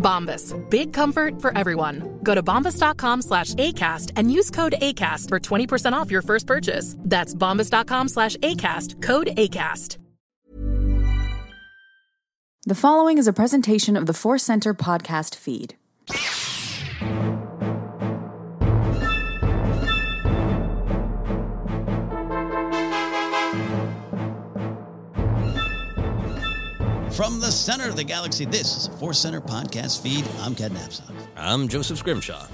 Bombas. Big comfort for everyone. Go to bombas.com slash ACAST and use code ACAST for 20% off your first purchase. That's bombas.com slash ACAST. Code ACAST. The following is a presentation of the Force Center podcast feed. From the center of the galaxy, this is a Force Center podcast feed. I'm Ken Napzok. I'm Joseph Scrimshaw.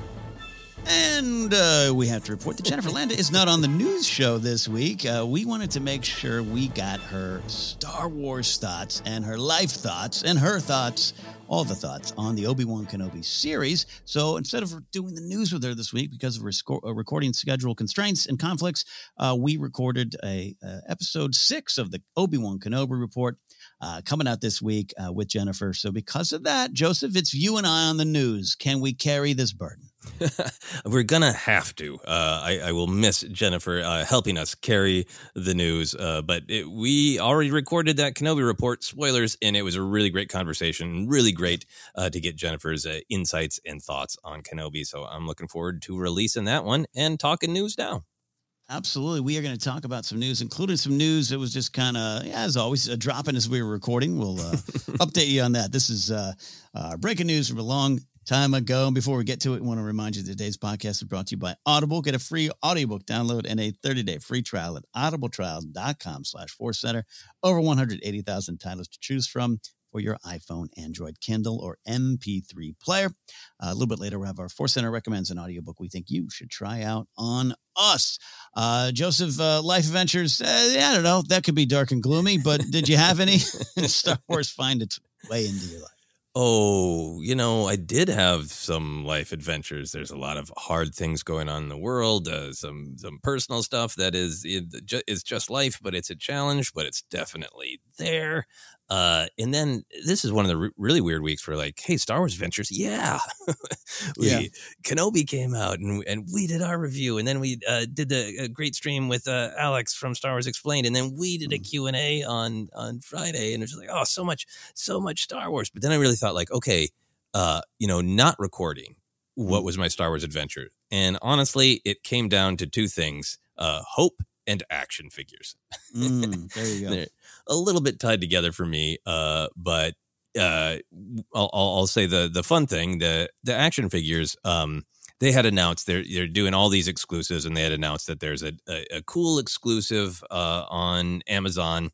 And uh, we have to report that Jennifer Landa is not on the news show this week. Uh, we wanted to make sure we got her Star Wars thoughts and her life thoughts and her thoughts, all the thoughts on the Obi Wan Kenobi series. So instead of doing the news with her this week because of resco- uh, recording schedule constraints and conflicts, uh, we recorded a, uh, episode six of the Obi Wan Kenobi report uh, coming out this week uh, with Jennifer. So, because of that, Joseph, it's you and I on the news. Can we carry this burden? We're gonna have to. Uh, I, I, will miss Jennifer uh, helping us carry the news, uh, but it, we already recorded that Kenobi report. Spoilers, and it was a really great conversation. Really great uh, to get Jennifer's insights and thoughts on Kenobi. So I'm looking forward to releasing that one and talking news now. Absolutely. We are going to talk about some news, including some news that was just kind of, yeah, as always, uh, dropping as we were recording. We'll uh, update you on that. This is uh, uh, breaking news from a long time ago. And before we get to it, I want to remind you that today's podcast is brought to you by Audible. Get a free audiobook download and a 30-day free trial at audibletrial.com slash force center. Over 180,000 titles to choose from your iPhone, Android, Kindle, or MP3 player. Uh, a little bit later, we'll have our Force Center recommends an audiobook we think you should try out on us. Uh, Joseph, uh, Life Adventures, uh, I don't know, that could be dark and gloomy, but did you have any Star Wars find its way into your life? Oh, you know, I did have some life adventures. There's a lot of hard things going on in the world. Uh, some some personal stuff that is is just life, but it's a challenge. But it's definitely there. Uh, and then this is one of the re- really weird weeks for like, hey, Star Wars Adventures, yeah, we, Yeah. Kenobi came out and and we did our review, and then we uh, did the uh, great stream with uh, Alex from Star Wars Explained, and then we did a Q and A on on Friday, and it was like, oh, so much, so much Star Wars. But then I really thought like, okay, uh, you know, not recording what was my Star Wars adventure, and honestly, it came down to two things: uh, hope and action figures. Mm, there you go. A little bit tied together for me, uh, but uh, I'll, I'll I'll say the the fun thing the the action figures. Um, they had announced they're they're doing all these exclusives, and they had announced that there's a a, a cool exclusive uh, on Amazon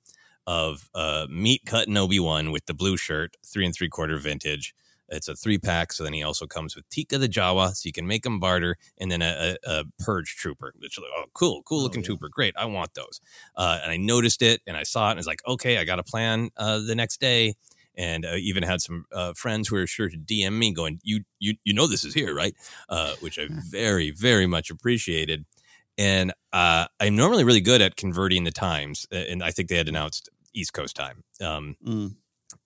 of uh, Meat Cut and Obi Wan with the blue shirt, three and three quarter vintage. It's a three pack, so then he also comes with Teeka the Jawa, so you can make him barter, and then a, a, a Purge Trooper. Which like, oh, cool, cool looking trooper, great, I want those. Uh, and I noticed it, and I saw it, and I was like, okay, I got a plan uh, the next day, and uh, even had some uh, friends who were sure to DM me, going, "You, you, you know this is here, right?" Uh, which I very, very much appreciated. And uh, I'm normally really good at converting the times, and I think they had announced East Coast time. Um, Mm.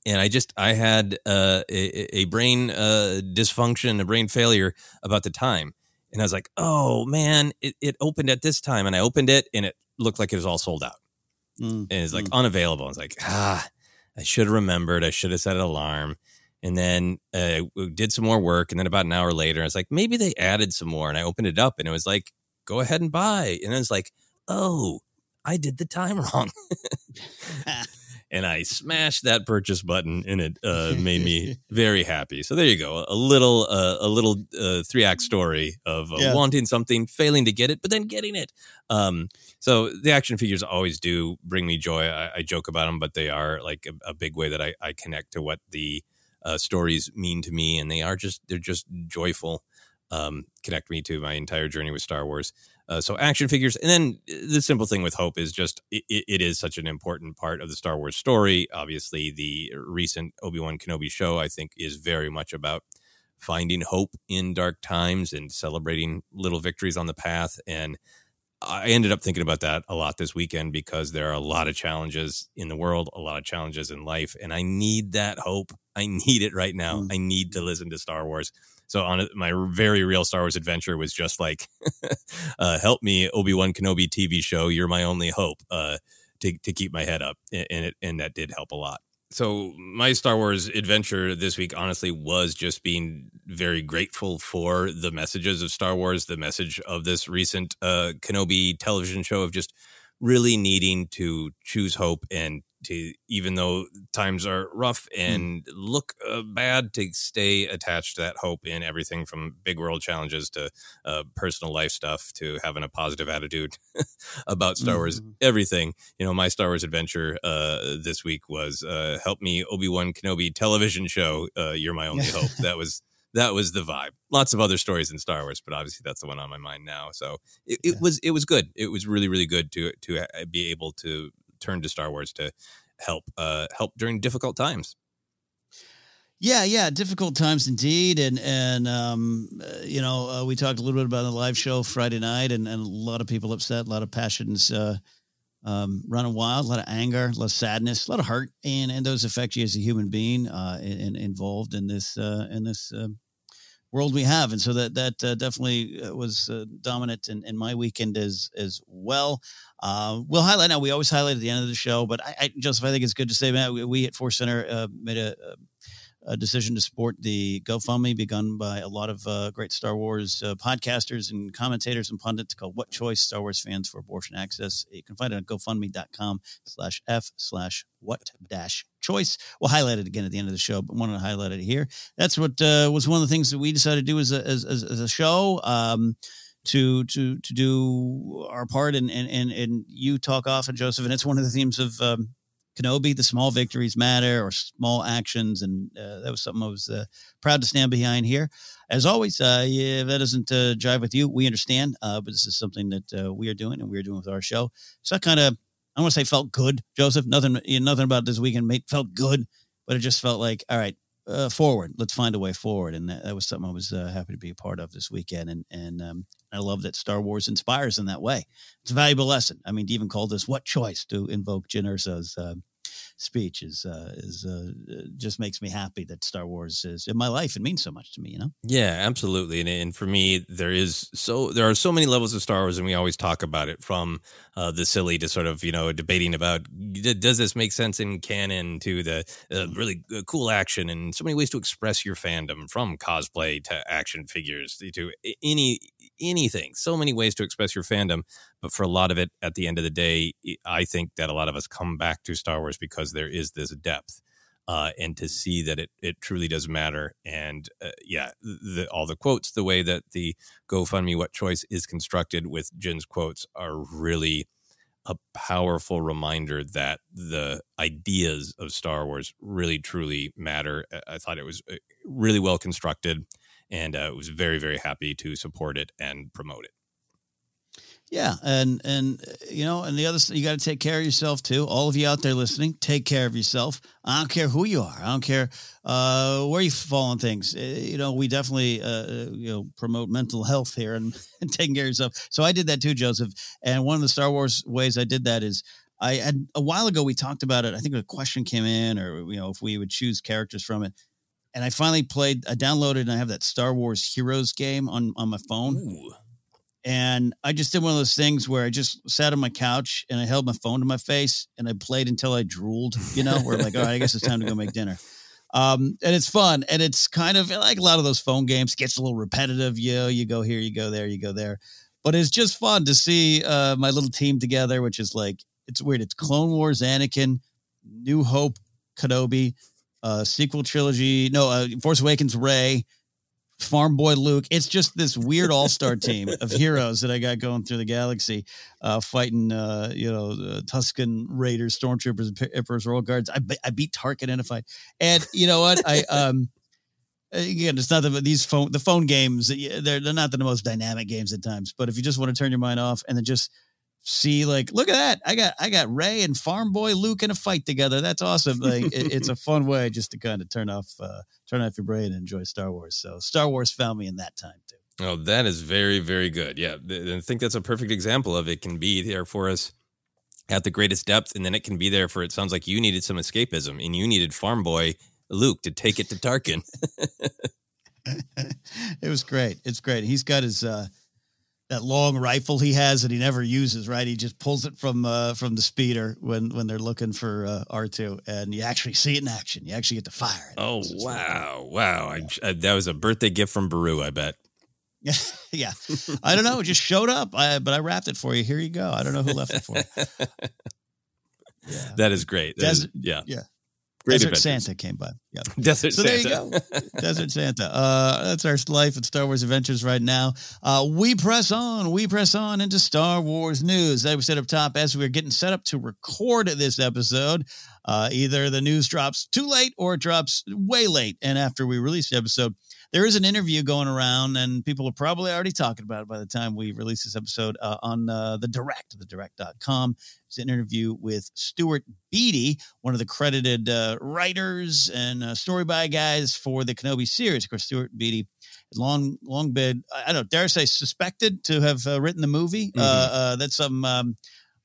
And I just I had uh, a, a brain uh, dysfunction, a brain failure about the time, and I was like, "Oh man, it, it opened at this time," and I opened it, and it looked like it was all sold out, Mm. and it's like unavailable. I was like, "Ah, I should have remembered. I should have set an alarm." And then uh, did some more work, and then about an hour later, I was like, "Maybe they added some more," and I opened it up, and it was like, "Go ahead and buy," and it was like, "Oh." I did the time wrong. and I smashed that purchase button, and it uh, made me very happy. So there you go, a little uh, a little uh, three act story of uh, Yeah. wanting something, failing to get it, but then getting it. Um, so the action figures always do bring me joy. I, I joke about them, but they are like a, a big way that I, I connect to what the uh, stories mean to me, and they are just they're just joyful. Um, connect me to my entire journey with Star Wars. Uh, so action figures, and then the simple thing with hope is just it, it is such an important part of the Star Wars story. Obviously, the recent Obi Wan Kenobi show I think is very much about finding hope in dark times and celebrating little victories on the path. And I ended up thinking about that a lot this weekend because there are a lot of challenges in the world, a lot of challenges in life, and I need that hope. I need it right now. I need to listen to Star Wars. So on a- my very real Star Wars adventure was just like, uh, help me, Obi Wan Kenobi TV show. You're my only hope uh, to to keep my head up, and it, and that did help a lot. So my Star Wars adventure this week, honestly, was just being very grateful for the messages of Star Wars, the message of this recent uh, Kenobi television show of just really needing to choose hope and to even though times are rough and look uh, bad to stay attached to that hope in everything from big world challenges to uh, personal life stuff to having a positive attitude about Star Wars everything you know my Star Wars adventure uh, this week was uh, help me Obi-Wan Kenobi television show uh, you're my only hope that was that was the vibe. Lots of other stories in Star Wars, but obviously that's the one on my mind now. So it, it was it was good. It was really really good to to uh, be able to turn to Star Wars to help uh help during difficult times. Yeah, yeah, difficult times indeed, and and um, uh, you know, uh, we talked a little bit about the live show Friday night, and, and a lot of people upset, a lot of passions uh, um, running wild, a lot of anger, a lot of sadness, a lot of hurt, and and those affect you as a human being uh, and, involved in this uh, in this uh, world we have, and so that that uh, definitely uh, was uh, dominant in, in my weekend as as well. Uh, we'll highlight now. We always highlight at the end of the show, but I, I Joseph, I think it's good to say, man, we, we at Force Center uh, made a, a a decision to support the GoFundMe begun by a lot of uh, great Star Wars uh, podcasters and commentators and pundits called What Choice Star Wars Fans for Abortion Access. You can find it on GoFundMe.com slash F slash what dash choice. We'll highlight it again at the end of the show, but wanted to highlight it here. That's what uh, was one of the things that we decided to do as a, as, as, as a show. Um, to to to do our part and and and, and you talk often, Joseph, and it's one of the themes of um, Kenobi, the small victories matter or small actions. And uh, that was something I was uh, proud to stand behind here. As always, uh, yeah, if that doesn't uh, jive with you, we understand. Uh, but this is something that uh, we are doing and we are doing with our show. So that kind of, I want to say felt good, Joseph. Nothing, nothing about this weekend made, felt good, but it just felt like, all right, uh, forward. Let's find a way forward, and that, that was something I was uh, happy to be a part of this weekend. And and um, I love that Star Wars inspires in that way. It's a valuable lesson. I mean, even call this "What Choice" to invoke Jyn Erso's uh, speech is uh, is uh, just makes me happy that Star Wars is in my life. It means so much to me, you know. Yeah, absolutely. And, and for me, there is so there are so many levels of Star Wars, and we always talk about it from uh, the silly to sort of you know debating about does this make sense in canon to the uh, really uh, cool action, and so many ways to express your fandom from cosplay to action figures to any anything. So many ways to express your fandom, but for a lot of it, at the end of the day, I think that a lot of us come back to Star Wars because there is this depth. Uh, and to see that it it truly does matter, and uh, yeah, the, all the quotes, the way that the GoFundMe What Choice is constructed with Jyn's quotes are really a powerful reminder that the ideas of Star Wars really truly matter. I thought it was uh, really well constructed, and uh, was very very happy to support it and promote it. Yeah, and and you know, and the other you got to take care of yourself too. All of you out there listening, take care of yourself. I don't care who you are. I don't care uh, where you fall on things. Uh, you know, we definitely uh, uh, you know promote mental health here and, and taking care of yourself. So I did that too, Joseph. And one of the Star Wars ways I did that is I had a while ago we talked about it. I think a question came in, or you know, if we would choose characters from it. And I finally played. I downloaded and I have that Star Wars Heroes game on on my phone. Ooh and I just did one of those things where I just sat on my couch and I held my phone to my face and I played until I drooled, you know, where like, all right, I guess it's time to go make dinner. Um, and it's fun. And it's kind of like a lot of those phone games gets a little repetitive. You know, you go here, you go there, you go there. But it's just fun to see uh, my little team together, which is like, it's weird. It's Clone Wars, Anakin, New Hope, Kenobi, uh, sequel trilogy. No, uh, Force Awakens, Rey, Farm Boy Luke. It's just this weird all star team of heroes that I got going through the galaxy, uh, fighting, uh, you know, Tusken Raiders, Stormtroopers, Emperor's Royal Guards. I, I beat Tarkin in a fight. And you know what? I, um, again, it's not the, these phone, the phone games, they're, they're not the most dynamic games at times, but if you just want to turn your mind off and then just, see like look at that i got i got rey and farm boy luke in a fight together that's awesome. Like it, it's a fun way just to kind of turn off uh turn off your brain and enjoy star wars so star wars found me in that time too. Oh that is very very good yeah i think that's a perfect example of it can be there for us at the greatest depth and then it can be there for it sounds like you needed some escapism and you needed farm boy luke to take it to tarkin. It was great it's great he's got his uh that long rifle he has that he never uses, right? He just pulls it from uh, from the speeder when when they're looking for uh, R two, and you actually see it in action. You actually get to fire it. Oh wow, wow! I, I, that was a birthday gift from Beru, I bet. Yeah, yeah. I don't know. It just showed up, I, but I wrapped it for you. Here you go. I don't know who left it for. yeah. That is great. That is, yeah, yeah. Great Desert adventures. Santa came by. Yeah. Desert so Santa. there you go. Desert Santa. Uh, that's our life at Star Wars Adventures right now. Uh, we press on. We press on into Star Wars news. As we said up top, as we are getting set up to record this episode, uh, either the news drops too late or it drops way late. And after we release the episode, there is an interview going around, and people are probably already talking about it by the time we release this episode uh, on uh, the direct, the direct.com. It's an interview with Stuart Beatty, one of the credited uh, writers and uh, story by guys for the Kenobi series. Of course, Stuart Beatty long long been I don't dare say suspected to have uh, written the movie. Mm-hmm. Uh, uh, that's some um,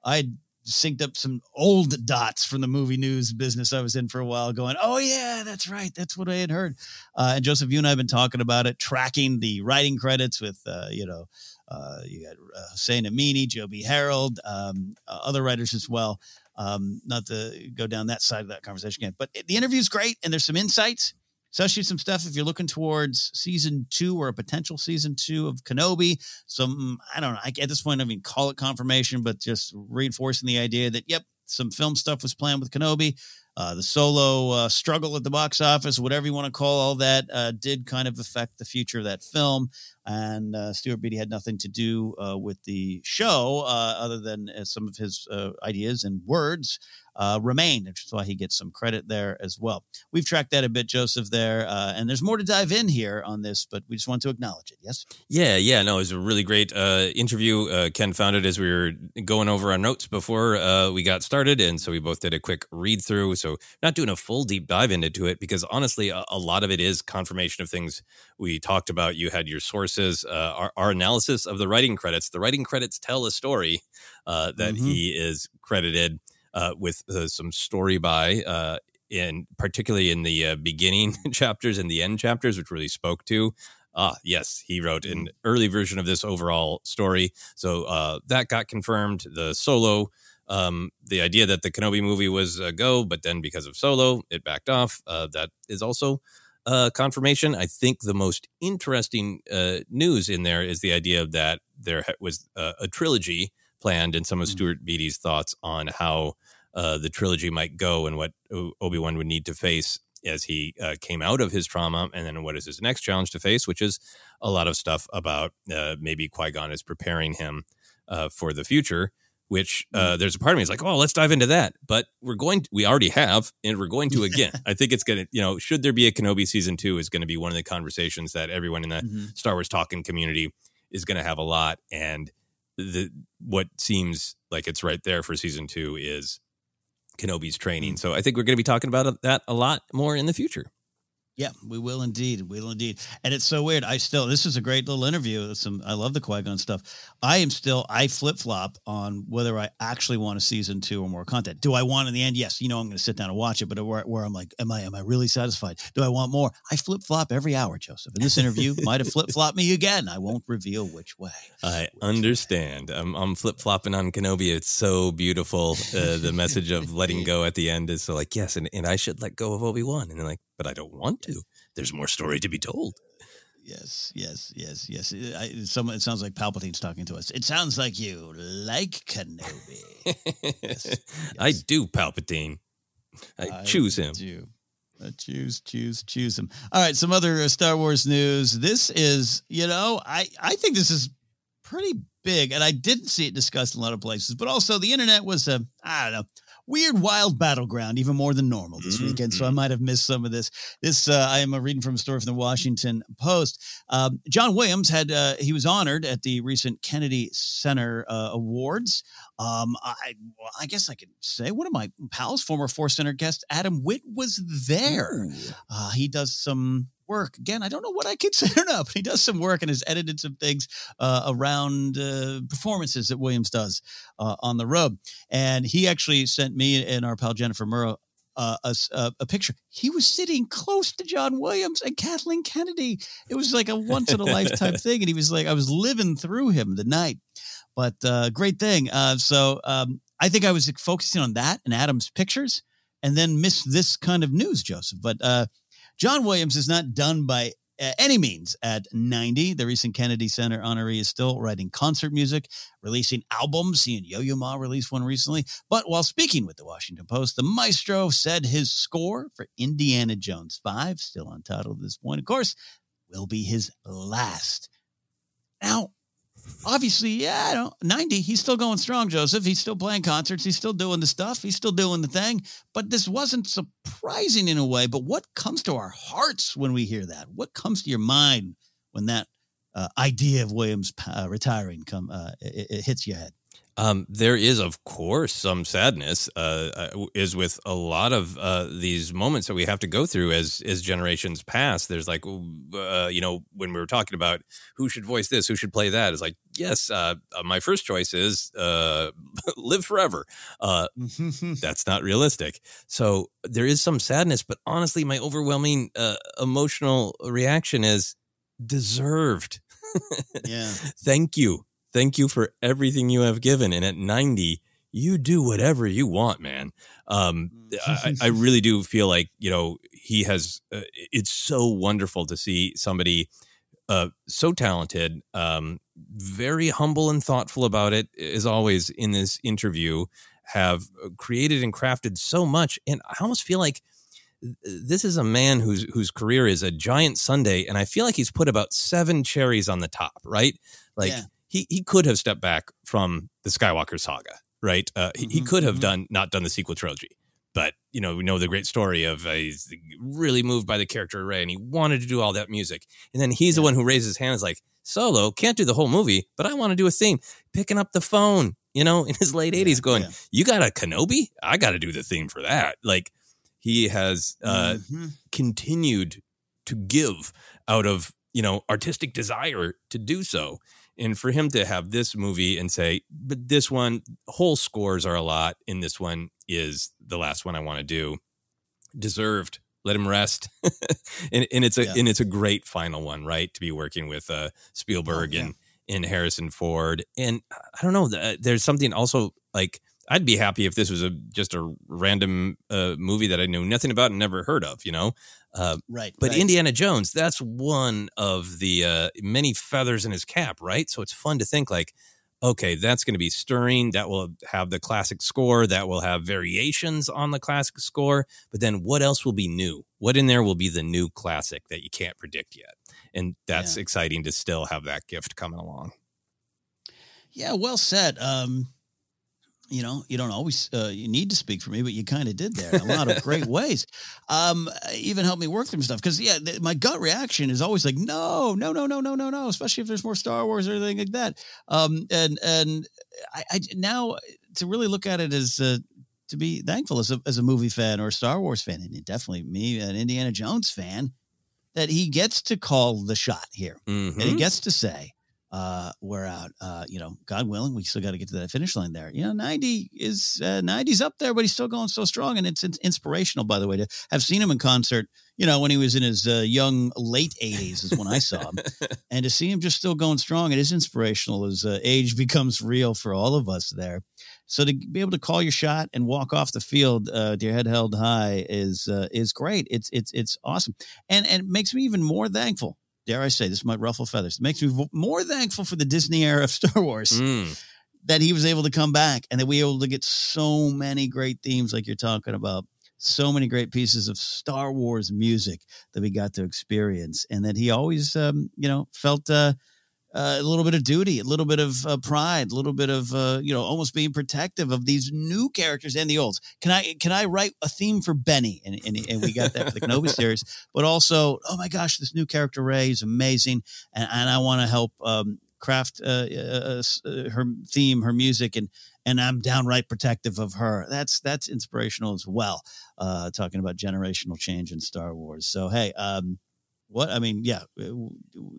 I synced up some old dots from the movie news business I was in for a while, going, "Oh yeah, that's right, that's what I had heard." Uh, and Joseph, you and I have been talking about it, tracking the writing credits with, uh, you know, uh, you got uh, Hossein Amini, Joby Harold, um, uh, other writers as well. Um, not to go down that side of that conversation again, but the interview is great, and there's some insights especially some stuff if you're looking towards season two or a potential season two of Kenobi. Some, I don't know, I, at this point, I mean, call it confirmation, but just reinforcing the idea that, yep, some film stuff was planned with Kenobi. Uh, the solo uh, struggle at the box office, whatever you want to call all that, uh, did kind of affect the future of that film. And uh, Stuart Beatty had nothing to do uh, with the show uh, other than some of his ideas and words uh, remained, which is why he gets some credit there as well. We've tracked that a bit, Joseph, there, uh, and there's more to dive in here on this, but we just want to acknowledge it. Yes. Yeah, yeah, no, it was a really great uh, interview. Uh, Ken found it as we were going over our notes before uh, we got started, and so we both did a quick read through. So not doing a full deep dive into it because honestly, a, a lot of it is confirmation of things we talked about. You had your sources, uh, our, our, analysis of the writing credits. The writing credits tell a story that mm-hmm. he is credited uh, with uh, some story by, uh, in particularly in the uh, beginning chapters and the end chapters, which really spoke to. Ah, yes, he wrote an early version of this overall story. So uh, that got confirmed. The solo, um, the idea that the Kenobi movie was a go, but then because of solo, it backed off. Uh, that is also uh, confirmation. I think the most interesting uh, news in there is the idea that there was uh, a trilogy planned, and some of Stuart Beatty's thoughts on how uh, the trilogy might go and what Obi Wan would need to face as he uh, came out of his trauma, and then what is his next challenge to face, which is a lot of stuff about uh, maybe Qui Gon is preparing him uh, for the future. Which uh, there's a part of me is like, oh, let's dive into that. But we're going, to, we already have, and we're going to again. I think it's gonna, you know, should there be a Kenobi season two, is going to be one of the conversations that everyone in the Mm-hmm. Star Wars talking community is going to have a lot. And the what seems like it's right there for season two is Kenobi's training. Mm. So I think we're going to be talking about that a lot more in the future. Yeah, we will indeed. We will indeed. And it's so weird. I still, this is a great little interview. Some, I love the Qui Gon stuff. I am still, I flip flop on whether I actually want a season two or more content. Do I want in the end? Yes. You know, I'm going to sit down and watch it, but where, where I'm like, am I, am I really satisfied? Do I want more? I flip flop every hour, Joseph. And this interview might have flip flopped me again. I won't reveal which way. I understand. I'm, I'm flip flopping on Kenobi. It's so beautiful. Uh, the message of letting go at the end is so like, yes, and, and I should let go of Obi Wan. And like, but I don't want to. There's more story to be told. Yes, yes, yes, yes. I, some, it sounds like Palpatine's talking to us. It sounds like you like Kenobi. I do, Palpatine. I, choose him. Do. I choose, choose, choose him. All right, some other uh, Star Wars news. This is, you know, I I think this is pretty big, and I didn't see it discussed in a lot of places. But also, the internet was a, I don't know, weird, wild battleground, even more than normal this weekend. So I might have missed some of this. This uh, I am reading from a story from the Washington Post. Um, John Williams had uh, he was honored at the recent Kennedy Center uh, Awards. Um, I I guess I could say one of my pals, former Force Center guest Adam Witt, was there. Uh, he does some work again. I don't know what I consider now, but he does some work and has edited some things uh, around uh, performances that Williams does uh, on the road. And he actually sent me and our pal Jennifer Murrow uh, a, a- a picture. He was sitting close to John Williams and Kathleen Kennedy. It was like a once in a lifetime thing, and he was like, I was living through him the night. But uh, great thing. Uh, so um, I think I was focusing on that and Adam's pictures, and then missed this kind of news, Joseph. But uh, John Williams is not done by uh, any means at 90. The recent Kennedy Center honoree is still writing concert music, releasing albums. And Yo Yo Ma released one recently. But while speaking with the Washington Post, the maestro said his score for Indiana Jones 5, still untitled at this point, of course, will be his last. Now, obviously, yeah, I don't 90, he's still going strong, Joseph. He's still playing concerts, he's still doing the stuff, he's still doing the thing. But this wasn't surprising in a way. But what comes to our hearts when we hear that? What comes to your mind when that uh, idea of Williams uh, retiring come uh, it, it hits your head? Um, there is, of course, some sadness. Uh, uh, is with a lot of uh, these moments that we have to go through as as generations pass. There's like, uh, you know, when we were talking about who should voice this, who should play that. It's like, yes, uh, uh, my first choice is uh, live forever. Uh, that's not realistic. So there is some sadness, but honestly, my overwhelming uh, emotional reaction is deserved. Yeah. Thank you. Thank you for everything you have given. And at 90, you do whatever you want, man. Um, I, I really do feel like, you know, he has, uh, it's so wonderful to see somebody uh, so talented, um, very humble and thoughtful about it, as always in this interview, have created and crafted so much. And I almost feel like this is a man whose whose career is a giant sundae, and I feel like he's put about seven cherries on the top, right? Like Yeah. He he could have stepped back from the Skywalker saga, right? Uh, he, he could have done not done the sequel trilogy, but you know we know the great story of uh, he's really moved by the character Rey, and he wanted to do all that music, and then he's the one who raises his hand, and is like Solo can't do the whole movie, but I want to do a theme, picking up the phone, you know, in his late eighties, going, "You got a Kenobi? I got to do the theme for that." Like he has uh, continued to give out of you know artistic desire to do so and for him to have this movie and say but this one whole scores are a lot in this one is the last one I want to do. Deserved. Let him rest. and, and it's a yeah. and it's a great final one, right? To be working with uh, Spielberg oh, yeah. and and Harrison Ford. And I don't know, there's something also like I'd be happy if this was a just a random uh, movie that I knew nothing about and never heard of, you know. Uh, right. But right. Indiana Jones, that's one of the uh, many feathers in his cap, right? So it's fun to think like, okay, that's going to be stirring. That will have the classic score. That will have variations on the classic score. But then what else will be new? What in there will be the new classic that you can't predict yet? And that's yeah. exciting to still have that gift coming along. Yeah, well said. Um, you know, you don't always uh, you need to speak for me, but you kind of did there in a lot of great ways. Um, even helped me work through stuff because yeah, th- my gut reaction is always like no, no, no, no, no, no, no, especially if there's more Star Wars or anything like that. Um, and and I, I now to really look at it as uh, to be thankful as a as a movie fan or a Star Wars fan, and definitely me, an Indiana Jones fan, that he gets to call the shot here, mm-hmm. and he gets to say uh, we're out. Uh, you know, God willing, we still got to get to that finish line there. You know, 90 is uh, 90's up there, but he's still going so strong. And it's, it's inspirational, by the way, to have seen him in concert, you know, when he was in his uh, young late 80s is when I saw him. and to see him just still going strong, it is inspirational as uh, age becomes real for all of us there. So to be able to call your shot and walk off the field uh, with your head held high is uh, is great. It's it's it's awesome, and and it makes me even more thankful dare I say, this might ruffle feathers. It makes me more thankful for the Disney era of Star Wars mm. that he was able to come back and that we were able to get so many great themes like you're talking about. So many great pieces of Star Wars music that we got to experience, and that he always, um, you know, felt uh, uh, a little bit of duty, a little bit of uh, pride, a little bit of uh, you know almost being protective of these new characters and the olds. Can I can I write a theme for Benny? And and, and we got that for the Kenobi series, but also oh my gosh, this new character Rey is amazing, and, and I want to help um, craft uh, uh, uh, her theme, her music, and and I'm downright protective of her. That's that's inspirational as well. talking about generational change in Star Wars. So hey. Um, what I mean, yeah,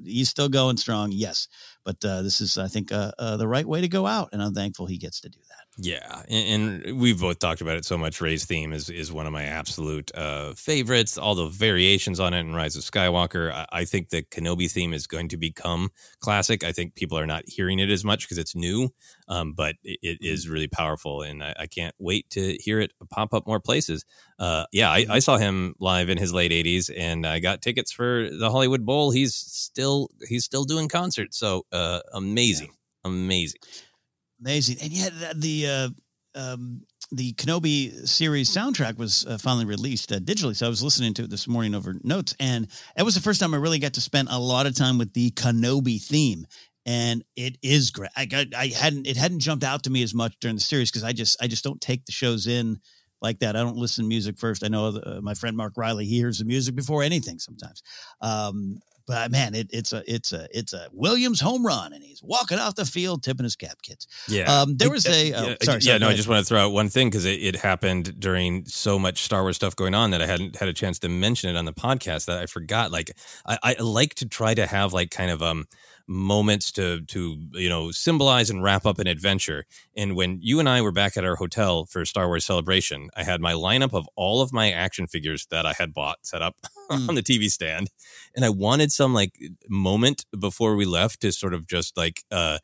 he's still going strong, yes, but uh, this is, I think, uh, uh, the right way to go out, and I'm thankful he gets to do that. Yeah, and, and, we've both talked about it so much. Rey's theme is is one of my absolute uh, favorites. All the variations on it in Rise of Skywalker. I, I, think the Kenobi theme is going to become classic. I think people are not hearing it as much because it's new, um, but it, it is really powerful, and I, I, can't wait to hear it pop up more places. Uh, yeah, I, I, saw him live in his late '80s, and I got tickets for the Hollywood Bowl. He's still he's still doing concerts, so uh, amazing, yeah. amazing. Amazing. And yet the uh, um, the Kenobi series soundtrack was uh, finally released uh, digitally. So I was listening to it this morning over notes, and it was the first time I really got to spend a lot of time with the Kenobi theme. And it is great. I got, I hadn't, it hadn't jumped out to me as much during the series because I just, I just don't take the shows in like that. I don't listen to music first. I know uh, my friend Mark Riley hears the music before anything sometimes. Um, but man, it, it's a it's a it's a Williams home run, and he's walking off the field tipping his cap, kids. Yeah, um, there was a oh, yeah, sorry, yeah. no, I just want to throw out one thing because it, it, happened during so much Star Wars stuff going on that I hadn't had a chance to mention it on the podcast that I forgot. Like I, I like to try to have like kind of um moments to to you know symbolize and wrap up an adventure. And when you and I were back at our hotel for Star Wars Celebration, I had my lineup of all of my action figures that I had bought set up mm. on the TV stand, and I wanted some like moment before we left to sort of just like uh,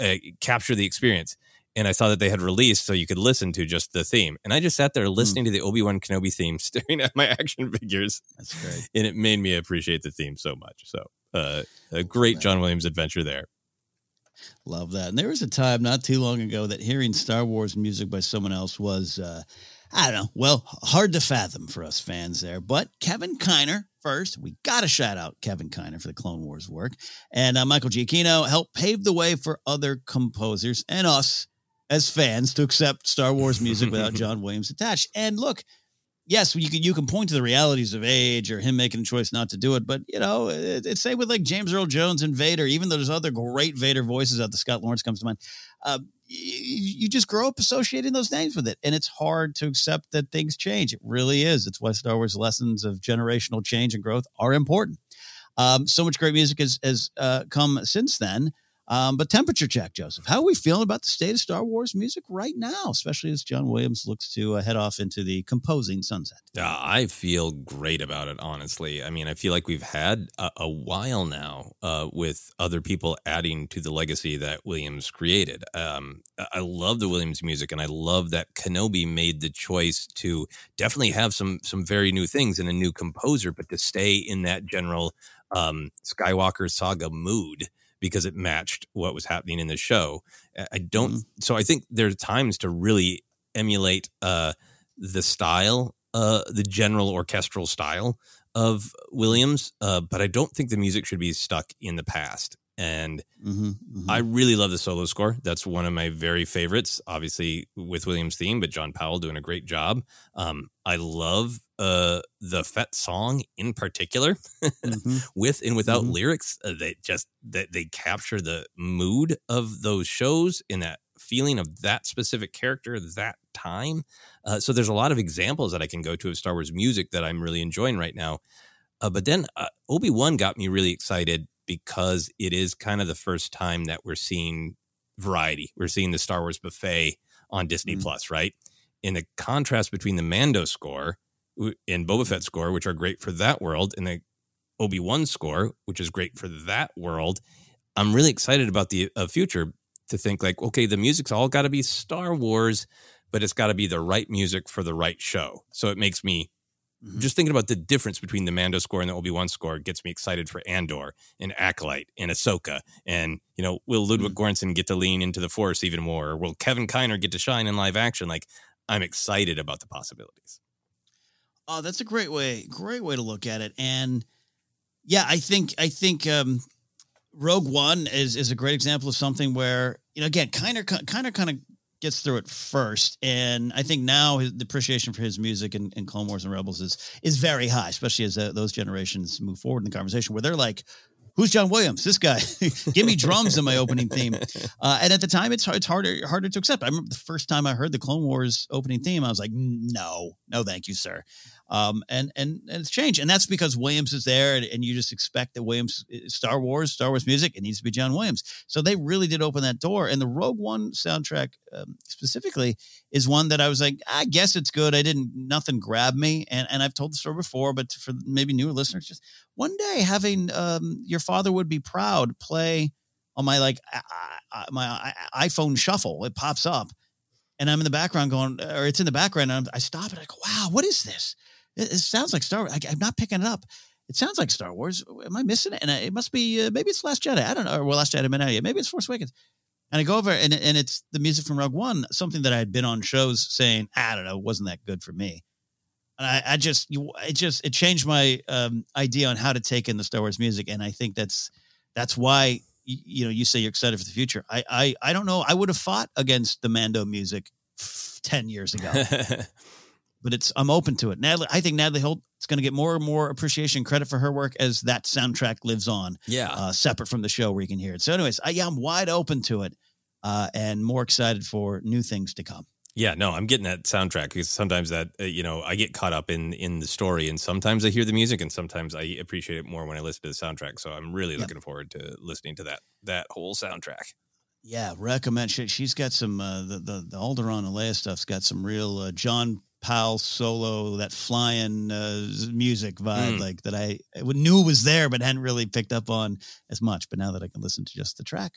uh capture the experience and I saw that they had released so you could listen to just the theme. And I just sat there hmm. listening mm. to the Obi Wan Kenobi theme, staring at my action figures. That's great, and it made me appreciate the theme so much. So uh, a great John Williams adventure there. Love that. And there was a time not too long ago that hearing Star Wars music by someone else was, uh, I don't know, well, hard to fathom for us fans there. But Kevin Kiner, first, we got to shout out Kevin Kiner for the Clone Wars work. And uh, Michael Giacchino helped pave the way for other composers and us as fans to accept Star Wars music without John Williams attached. And look, yes, you can you can point to the realities of age or him making a choice not to do it, but you know, it, it's same with like James Earl Jones and Vader. Even though there's other great Vader voices out, the Scott Lawrence comes to mind. Uh, you, just grow up associating those names with it, and it's hard to accept that things change. It really is. It's why Star Wars lessons of generational change and growth are important. Um, so much great music has has uh, come since then. Um, but temperature check, Joseph. How are we feeling about the state of Star Wars music right now, especially as John Williams looks to uh, head off into the composing sunset? Uh, I feel great about it, honestly. I mean, I feel like we've had a, a while now uh, with other people adding to the legacy that Williams created. Um, I love the Williams music, and I love that Kenobi made the choice to definitely have some some very new things and a new composer, but to stay in that general um, Skywalker saga mood because it matched what was happening in the show. I don't. Mm-hmm. So I think there's times to really emulate uh, the style, uh, the general orchestral style of Williams, uh, but I don't think the music should be stuck in the past. And mm-hmm, mm-hmm. I really love the solo score. That's one of my very favorites, obviously with Williams' theme, but John Powell doing a great job. Um, I love uh, the Fett song in particular, mm-hmm. with and without mm-hmm. lyrics. Uh, they just that they capture the mood of those shows in that feeling of that specific character, that time. Uh, so there's a lot of examples that I can go to of Star Wars music that I'm really enjoying right now. Uh, but then uh, Obi Wan got me really excited because it is kind of the first time that we're seeing variety. We're seeing the Star Wars buffet on Disney mm-hmm. Plus, right? In the contrast between the Mando score and Boba Fett score, which are great for that world, and the Obi Wan score, which is great for that world. I'm really excited about the uh, future to think like, okay, the music's all got to be Star Wars, but it's got to be the right music for the right show. So it makes me mm-hmm. just thinking about the difference between the Mando score and the Obi Wan score gets me excited for Andor and Acolyte and Ahsoka. And you know, will Ludwig mm-hmm. Göransson get to lean into the Force even more? Or will Kevin Kiner get to shine in live action? Like, I'm excited about the possibilities. Oh, that's a great way, great way to look at it. And yeah, I think I think um, Rogue One is is a great example of something where you know again, kind of kind of gets through it first, and I think now his, the appreciation for his music and, and Clone Wars and Rebels is is very high, especially as uh, those generations move forward in the conversation where they're like, who's John Williams? This guy. Give me drums in my opening theme. Uh, and at the time, it's it's harder harder to accept. I remember the first time I heard the Clone Wars opening theme, I was like, no, no, thank you, sir. Um, and, and and it's changed, and that's because Williams is there, and, and, you just expect that Williams, eh, Star Wars, Star Wars music, it needs to be John Williams. So they really did open that door, and the Rogue One soundtrack um, specifically is one that I was like, I guess it's good. I didn't, nothing grabbed me, and and I've told the story before, but for maybe newer listeners, just one day having um, your father would be proud play on my like my iPhone shuffle, it pops up and I'm in the background going, or it's in the background, and I'm, i stop and I go, wow, what is this? It, it sounds like Star Wars. I, am not picking it up. It sounds like Star Wars. Am I missing it? And it must be uh, maybe it's Last Jedi. I don't know. Or well, Last Jedi I yet. Maybe it's Force Awakens. And I go over and and it's the music from Rogue One, something that I had been on shows saying, I don't know, wasn't that good for me. And I, I just, you, it just, it changed my um, idea on how to take in the Star Wars music. And I think that's that's why you know you say you're excited for the future. I I I don't know. I would have fought against the Mando music ten years ago. but it's I'm open to it. Natalie, I think Natalie Holt is going to get more and more appreciation credit for her work as that soundtrack lives on. Yeah, uh, separate from the show where you can hear it. So, anyways, I, yeah, I'm wide open to it, uh, and more excited for new things to come. Yeah, no, I'm getting that soundtrack because sometimes that uh, you know I get caught up in in the story, and sometimes I hear the music, and sometimes I appreciate it more when I listen to the soundtrack. So I'm really looking forward to listening to that that whole soundtrack. Yeah, recommend. She, has got some uh, the the the Alderaan and Leia stuff's got some real uh, John Powell solo, that flying uh, music vibe, mm. like that I, I knew was there, but hadn't really picked up on as much. But now that I can listen to just the track.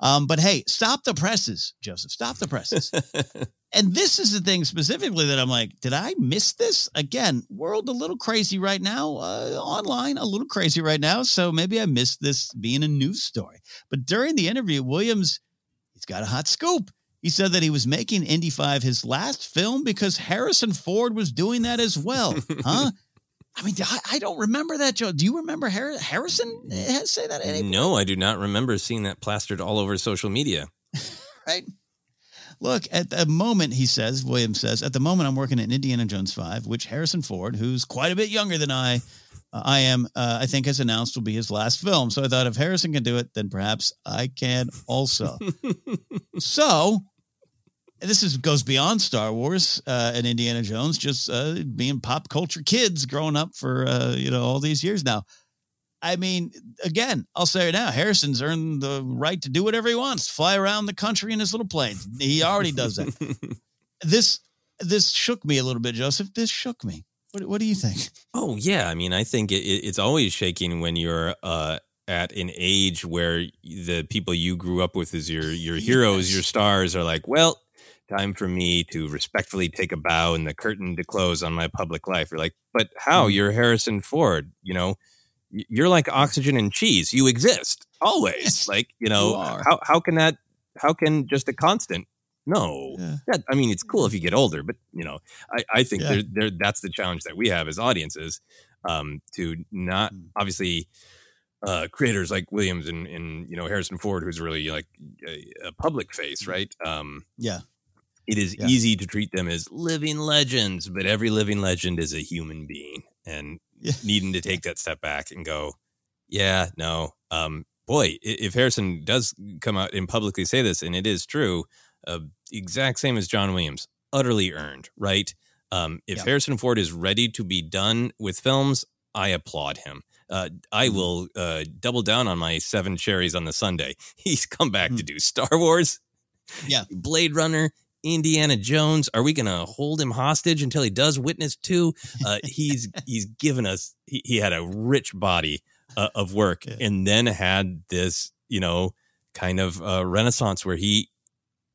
Um, but hey, stop the presses, Joseph. Stop the presses. and this is the thing specifically that I'm like, did I miss this? Again, world a little crazy right now, uh, online a little crazy right now. So maybe I missed this being a news story. But during the interview, Williams, he's got a hot scoop. He said that he was making Indy 5 his last film because Harrison Ford was doing that as well. Huh? I mean, I, I, don't remember that, Joe. Do you remember Harrison say that? No, I do not remember seeing that plastered all over social media. right. Look, at the moment, he says, Williams says, at the moment, I'm working at Indiana Jones 5, which Harrison Ford, who's quite a bit younger than I, uh, I am, uh, I think, has announced will be his last film. So I thought if Harrison can do it, then perhaps I can also. so this is goes beyond Star Wars uh, and Indiana Jones, just uh, being pop culture kids growing up for uh, you know all these years now. I mean, again, I'll say it now. Harrison's earned the right to do whatever he wants, fly around the country in his little plane. He already does that. this this shook me a little bit, Joseph. This shook me. What, what do you think? Oh yeah, I mean, I think it, it's always shaking when you're uh, at an age where the people you grew up with as your your heroes, your stars, are like, well, time for me to respectfully take a bow and the curtain to close on my public life. You're like, but how? Mm. You're Harrison Ford. You know, you're like oxygen and cheese. You exist always. Like you you know, are. how how can that? How can just a constant? No, Yeah. that, I mean, it's cool if you get older, but you know, I, I think Yeah. there, there, that's the challenge that we have as audiences um, to not Mm. obviously uh, creators like Williams and, and you know Harrison Ford, who's really like a, a public face, right? Um, Yeah. It is Yeah. easy to treat them as living legends, but every living legend is a human being, and needing to take that step back and go, yeah, no, um, boy, if Harrison does come out and publicly say this, and it is true, uh, exact same as John Williams, utterly earned, right? Um, if Yeah. Harrison Ford is ready to be done with films, I applaud him. Uh, I Mhm. will uh, double down on my seven cherries on the Sunday. He's come back to Mm. do Star Wars, Yeah. Blade Runner, Indiana Jones. Are we going to hold him hostage until he does Witness Two? Uh, he's he's given us. He, he had a rich body uh, of work, Yeah. and then had this, you know, kind of uh, renaissance where he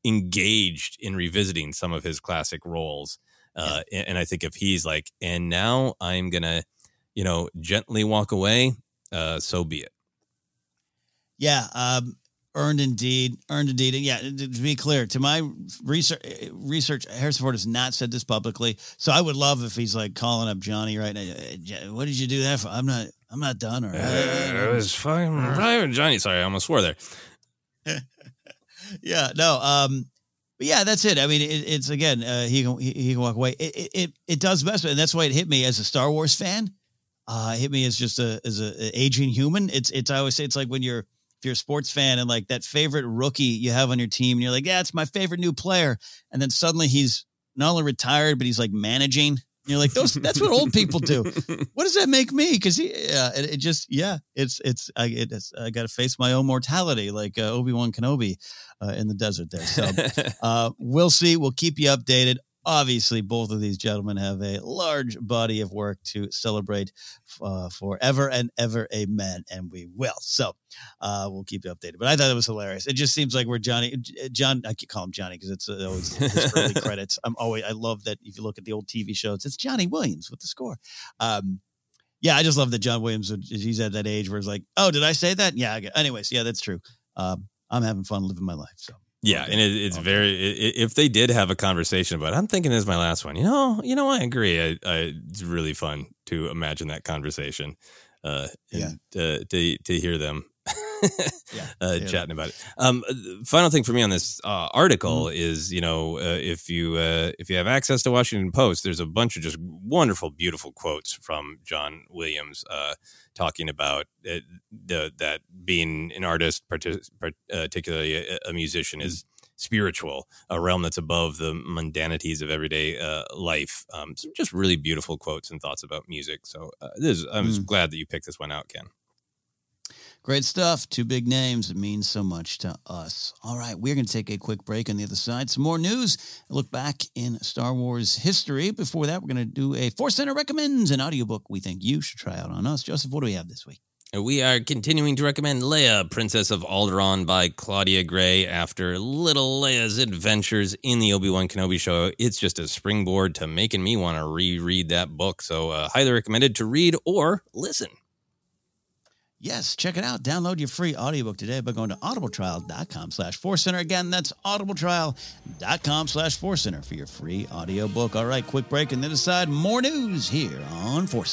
engaged in revisiting some of his classic roles. Uh, and, and I think if he's like, and now I'm gonna, you know, gently walk away, uh, so be it. Yeah, um, earned indeed, earned indeed. And yeah, to be clear, to my research, research, Harrison Ford has not said this publicly. So I would love if he's like calling up Johnny right now. "Uh, What did you do that for? I'm not, I'm not done. Or it was fucking private, Johnny. Sorry, I almost swore there. yeah, no. Um, but yeah, that's it. I mean, it, it's again, uh, he can he, he can walk away. It, it it it does best, and that's why it hit me as a Star Wars fan. Uh, it hit me as just a as a, a aging human. It's it's I always say it's like when you're if you're a sports fan and like that favorite rookie you have on your team, and you're like, yeah, it's my favorite new player, and then suddenly he's not only retired, but he's like managing. And you're like, those that's what old people do. What does that make me? Because he, yeah, it, it just, yeah, it's, it's, I, it's, I got to face my own mortality, like uh, Obi Wan Kenobi uh, in the desert there. So uh, we'll see. We'll keep you updated. Obviously, both of these gentlemen have a large body of work to celebrate uh, forever and ever. Amen. And we will. So uh, we'll keep you updated. But I thought it was hilarious. It just seems like we're Johnny, John. I keep calling him Johnny because it's uh, always his early credits. I'm always. I love that if you look at the old TV shows, it's Johnny Williams with the score. Um, yeah, I just love that John Williams. He's at that age where it's like, oh, did I say that? Yeah. I Anyways, yeah, that's true. Um, I'm having fun living my life. So Yeah, and it, it's very. i- i- If they did have a conversation about, it, I'm thinking this is my last one. You know, you know, I agree. I, I it's really fun to imagine that conversation. Uh, and to to to hear them. Yeah, uh, yeah. chatting about it. Um, uh, final thing for me on this uh, article Mm-hmm. is, you know, uh, if you uh, if you have access to Washington Post, there's a bunch of just wonderful, beautiful quotes from John Williams uh, talking about uh, the that being an artist, partic- particularly a, a musician, is spiritual, a realm that's above the mundanities of everyday uh, life. Um, some just really beautiful quotes and thoughts about music. So uh, this, I'm Mm. glad that you picked this one out, Ken. Great stuff. Two big names. It means so much to us. All right, we're going to take a quick break on the other side. Some more news. Look back in Star Wars history. Before that, we're going to do a Force Center recommends an audiobook we think you should try out on us. Joseph, what do we have this week? We are continuing to recommend Leia, Princess of Alderaan by Claudia Gray. After little Leia's adventures in the Obi Wan Kenobi show, it's just a springboard to making me want to reread that book. So, uh, highly recommended to read or listen. Yes, check it out. Download your free audiobook today by going to audibletrial.com slash force center. Again, that's audibletrial.com slash force center for your free audiobook. All right, quick break and then aside more news here on Force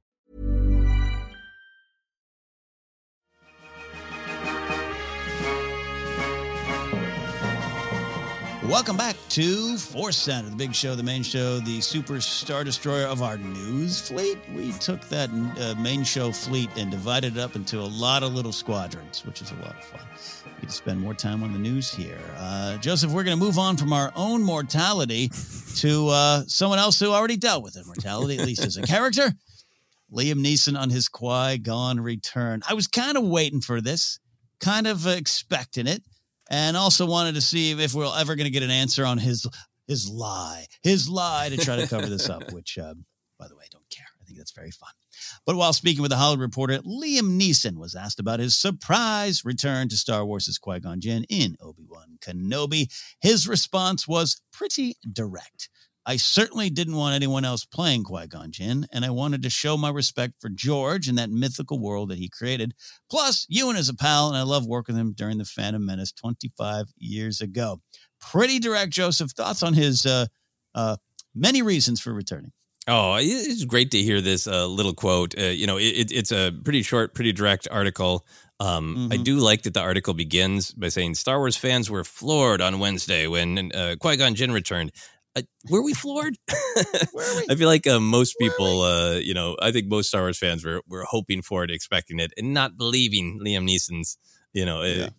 Welcome back to Force Center, the big show, the main show, the super star destroyer of our news fleet. We took that uh, main show fleet and divided it up into a lot of little squadrons, which is a lot of fun. We can spend more time on the news here. Uh, Joseph, we're going to move on from our own mortality to uh, someone else who already dealt with it. Mortality, at least as a character. Liam Neeson on his Qui Gon return. I was kind of waiting for this, kind of expecting it and also wanted to see if we're ever going to get an answer on his his lie, his lie to try to cover this up. Which, um, by the way, I don't care. I think that's very fun. But while speaking with the Hollywood Reporter, Liam Neeson was asked about his surprise return to Star Wars' Qui Gon Jinn in Obi Wan Kenobi. His response was pretty direct. I certainly didn't want anyone else playing Qui Gon Jinn, and I wanted to show my respect for George and that mythical world that he created. Plus, Ewan is a pal, and I love working with him during the Phantom Menace 25 years ago. Pretty direct, Joseph. Thoughts on his uh, uh, many reasons for returning? Oh, it's great to hear this uh, little quote. Uh, you know, it, it's a pretty short, pretty direct article. Um, mm-hmm. I do like that the article begins by saying Star Wars fans were floored on Wednesday when uh, Qui Gon Jinn returned. Uh, were we floored? were we? I feel like uh, most people, uh, you know, I think most Star Wars fans were were hoping for it, expecting it, and not believing Liam Neeson's, you know, yeah.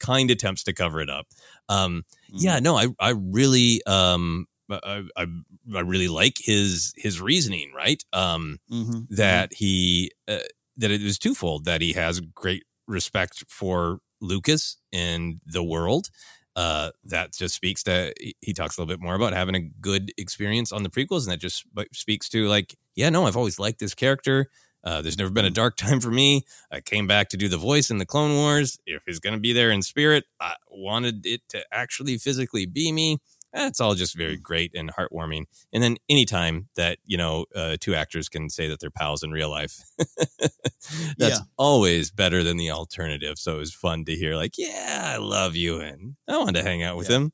kind attempts to cover it up. Um, mm-hmm. Yeah, no, I I really um, I, I, I really like his his reasoning, right? Um, mm-hmm. That he uh, that it was twofold. That he has great respect for Lucas and the world. Uh, that just speaks to he talks a little bit more about having a good experience on the prequels, and that just speaks to like, yeah, no, I've always liked this character. Uh, there's never been a dark time for me. I came back to do the voice in the Clone Wars. If he's going to be there in spirit, I wanted it to actually physically be me. That's all just very great and heartwarming. And then anytime that, you know, uh, two actors can say that they're pals in real life, that's yeah. always better than the alternative. So it was fun to hear, like, yeah, I love you. And I wanted to hang out with yeah. him.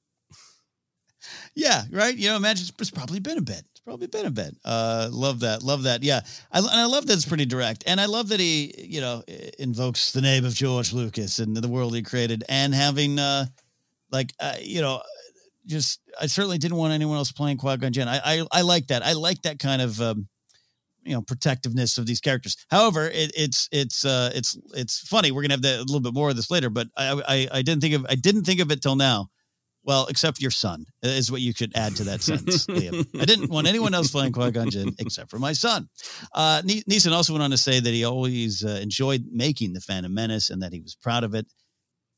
Yeah, right. You know, imagine it's probably been a bit. It's probably been a bit. Uh, love that. Love that. Yeah, I, and I love that it's pretty direct, and I love that he, you know, invokes the name of George Lucas and the world he created, and having, uh, like, uh, you know, just I certainly didn't want anyone else playing Qui Gon Jinn. I, I, I like that. I like that kind of um, you know protectiveness of these characters. However, it, it's it's uh, it's it's funny. We're gonna have that, a little bit more of this later, but I, I I didn't think of I didn't think of it till now. Well, except your son is what you could add to that sentence. I didn't want anyone else playing Qui Gon Jinn except for my son. Uh, Neeson also went on to say that he always uh, enjoyed making the Phantom Menace and that he was proud of it.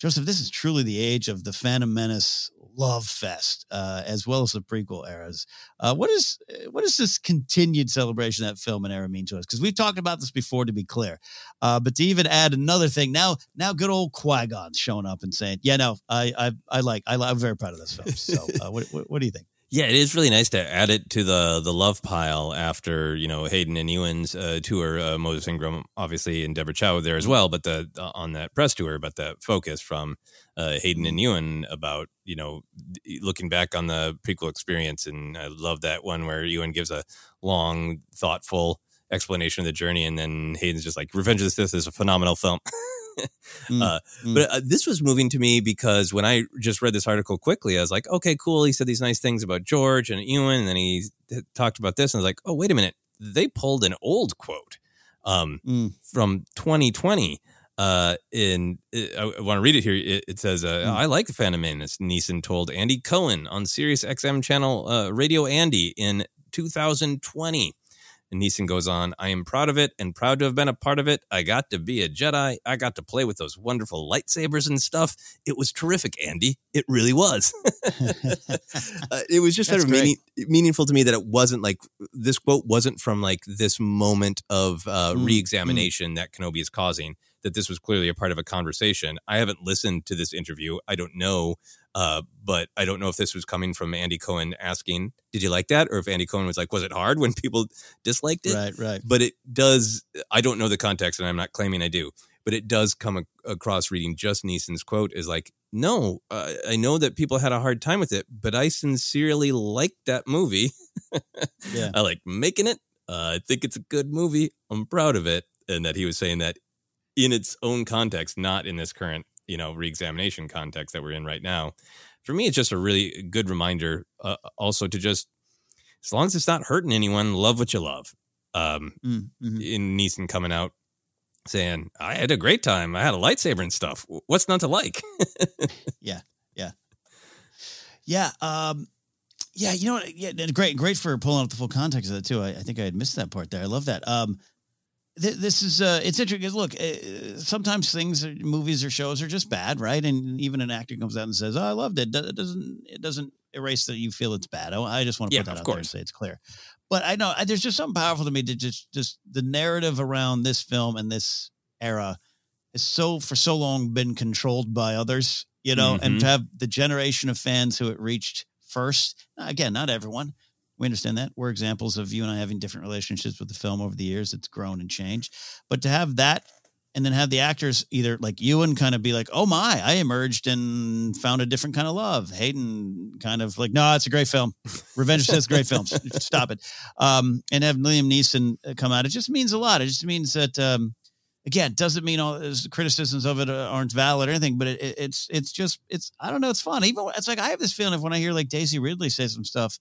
Joseph, this is truly the age of the Phantom Menace love fest, uh, as well as the prequel eras. Uh, what is what does this continued celebration that film and era mean to us? Because we've talked about this before, to be clear. Uh, but to even add another thing, now now good old Qui Gon's showing up and saying, "Yeah, no, I I, I like I, am very proud of this film." So, uh, what, what, what do you think? Yeah, it is really nice to add it to the the love pile after you know Hayden and Ewan's uh, tour. Uh, Moses Ingram, obviously, and Deborah Chow there as well, but the on that press tour, but the focus from uh, Hayden and Ewan about you know looking back on the prequel experience, and I love that one where Ewan gives a long, thoughtful explanation of the journey, and then Hayden's just like, "Revenge of the Sith is a phenomenal film." mm, uh, mm. But uh, this was moving to me because when I just read this article quickly, I was like, okay, cool. He said these nice things about George and Ewan, and then he talked about this, and I was like, oh, wait a minute. They pulled an old quote um, mm. from 2020. Uh, in uh, I, I want to read it here. It, it says, uh, mm. "I like the Phantom Menace." Neeson told Andy Cohen on Sirius XM channel uh, Radio Andy in 2020. And Neeson goes on, I am proud of it and proud to have been a part of it. I got to be a Jedi. I got to play with those wonderful lightsabers and stuff. It was terrific, Andy. It really was. uh, it was just sort of meaning, meaningful to me that it wasn't like this quote wasn't from like this moment of uh, mm, re examination mm. that Kenobi is causing that this was clearly a part of a conversation. I haven't listened to this interview. I don't know, uh, but I don't know if this was coming from Andy Cohen asking, "Did you like that?" or if Andy Cohen was like, "Was it hard when people disliked it?" Right, right. But it does. I don't know the context, and I'm not claiming I do. But it does come a- across reading just Neeson's quote is like, "No, uh, I know that people had a hard time with it, but I sincerely liked that movie. yeah. I like making it. Uh, I think it's a good movie. I'm proud of it." And that he was saying that in its own context, not in this current, you know, reexamination context that we're in right now. For me, it's just a really good reminder, uh, also to just, as long as it's not hurting anyone, love what you love. Um, mm, mm-hmm. In Neeson coming out saying, "I had a great time. I had a lightsaber and stuff. What's not to like?" yeah, yeah, yeah. Um, yeah, you know what? Yeah, great, great for pulling up the full context of that too. I, I, think I had missed that part there. I love that. Um, this is uh, it's interesting. Look, uh, sometimes things, movies or shows, are just bad, right? And even an actor comes out and says, "Oh, I loved it." It doesn't it doesn't erase that you feel it's bad. I just want to yeah, put that out course. there and say it's clear. But I know there's just something powerful to me to just just the narrative around this film and this era is so for so long been controlled by others, you know, mm-hmm. and to have the generation of fans who it reached first. Again, not everyone we understand that. We're examples of you and I having different relationships with the film over the years. It's grown and changed. But to have that and then have the actors either like and kind of be like, oh my, I emerged and found a different kind of love. Hayden kind of like, no, it's a great film. Revenge says great films. Stop it. Um, and have Liam Neeson uh, come out. It just means a lot. It just means that, um, again, doesn't mean all the criticisms of it aren't valid or anything, but it, it, it's, it's just, it's, I don't know. It's fun. Even it's like, I have this feeling of when I hear like Daisy Ridley say some stuff,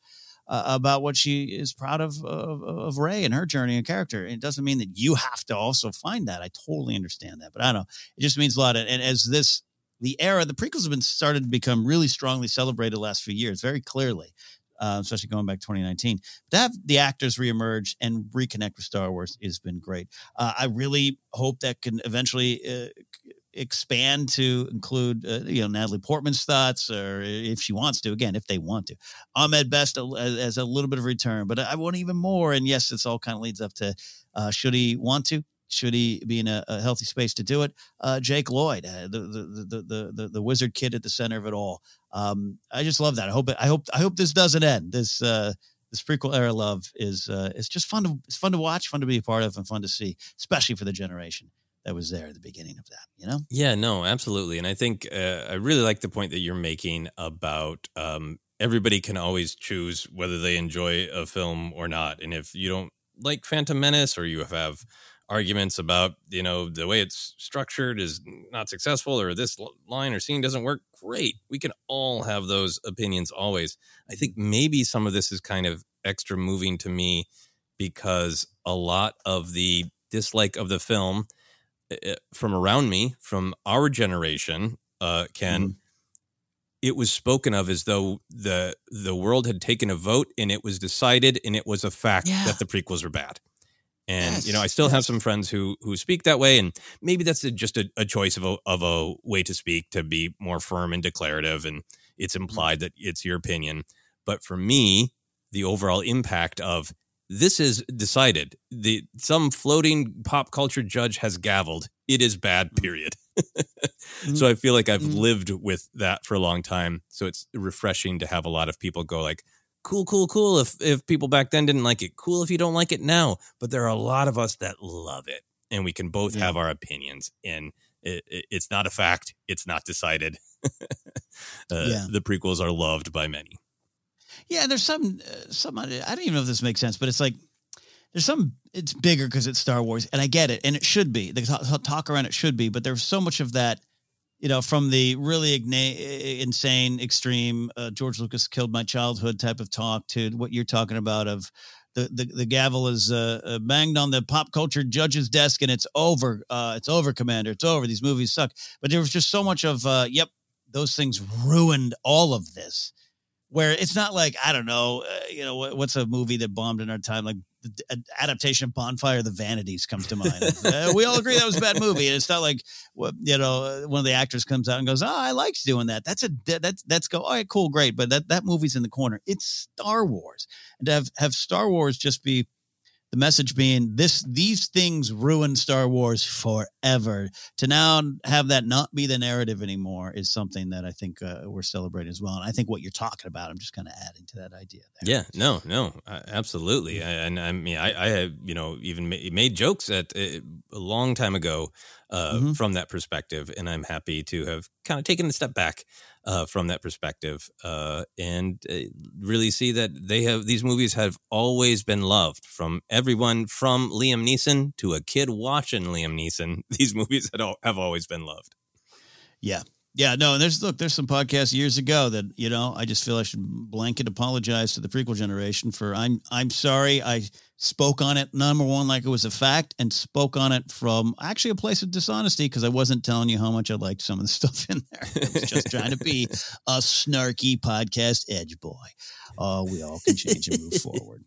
uh, about what she is proud of, of, of Rey and her journey and character. It doesn't mean that you have to also find that. I totally understand that, but I don't know. It just means a lot. And as this the era, the prequels have been started to become really strongly celebrated last few years, very clearly. Uh, especially going back 2019. To have the actors reemerge and reconnect with Star Wars has been great. Uh, I really hope that can eventually uh, expand to include uh, you know Natalie Portman's thoughts, or if she wants to. Again, if they want to, Ahmed Best as a little bit of return, but I want even more. And yes, this all kind of leads up to uh, should he want to? Should he be in a, a healthy space to do it? Uh, Jake Lloyd, uh, the, the, the the the the wizard kid at the center of it all. Um, I just love that. I hope it, I hope I hope this doesn't end. This uh, this prequel era love is uh, it's just fun to it's fun to watch, fun to be a part of, and fun to see, especially for the generation that was there at the beginning of that. You know? Yeah, no, absolutely. And I think uh, I really like the point that you're making about um, everybody can always choose whether they enjoy a film or not. And if you don't like Phantom Menace or you have arguments about you know the way it's structured is not successful or this line or scene doesn't work great we can all have those opinions always i think maybe some of this is kind of extra moving to me because a lot of the dislike of the film from around me from our generation uh ken mm-hmm. it was spoken of as though the the world had taken a vote and it was decided and it was a fact yeah. that the prequels were bad and yes, you know, I still have some friends who who speak that way, and maybe that's a, just a, a, choice of a of a way to speak to be more firm and declarative, and it's mm-hmm. implied that it's your opinion. But for me, the overall impact of this is decided. The some floating pop culture judge has gavelled. It is bad. Mm-hmm. Period. mm-hmm. So I feel like I've mm-hmm. lived with that for a long time. So it's refreshing to have a lot of people go like, cool, cool, cool. If if people back then didn't like it, cool if you don't like it now. But there are a lot of us that love it, and we can both have our opinions. And it, it, it's not a fact; it's not decided. uh, yeah. The prequels are loved by many. Yeah, and there's some uh, some. I don't even know if this makes sense, but it's like there's some. It's bigger because it's Star Wars, and I get it, and it should be. The talk, talk around it should be, but there's so much of that you know, from the really insane, extreme uh, George Lucas killed my childhood type of talk to what you're talking about of the the, the gavel is uh, uh, banged on the pop culture judge's desk and it's over. Uh, it's over, Commander. It's over. These movies suck. But there was just so much of, uh, yep, those things ruined all of this. Where it's not like I don't know, uh, you know, what's a movie that bombed in our time, like the adaptation of Bonfire of the Vanities comes to mind. uh, we all agree that was a bad movie, and it's not like you know uh, one of the actors comes out and goes, "Oh, I liked doing that." That's a that's that's go. All right, cool, great, but that that movie's in the corner. It's Star Wars, and to have have Star Wars just be the message being this these things ruined Star Wars forever. To now have that not be the narrative anymore is something that I think uh, we're celebrating as well. And I think what you're talking about, I'm just kind of adding to that idea. There. Yeah, no, no, absolutely. I, and I mean, I, I have you know even made jokes at uh, a long time ago uh, mm-hmm. from that perspective, and I'm happy to have kind of taken a step back uh, from that perspective uh, and uh, really see that they have these movies have always been loved from everyone from Liam Neeson to a kid watching Liam Neeson. These movies have always been loved. Yeah, yeah, no, and there's look, there's some podcasts years ago that you know I just feel I should blanket apologize to the prequel generation for I'm I'm sorry I spoke on it number one like it was a fact and spoke on it from actually a place of dishonesty because I wasn't telling you how much I liked some of the stuff in there. I was just trying to be a snarky podcast edge boy. Oh, we all can change and move forward.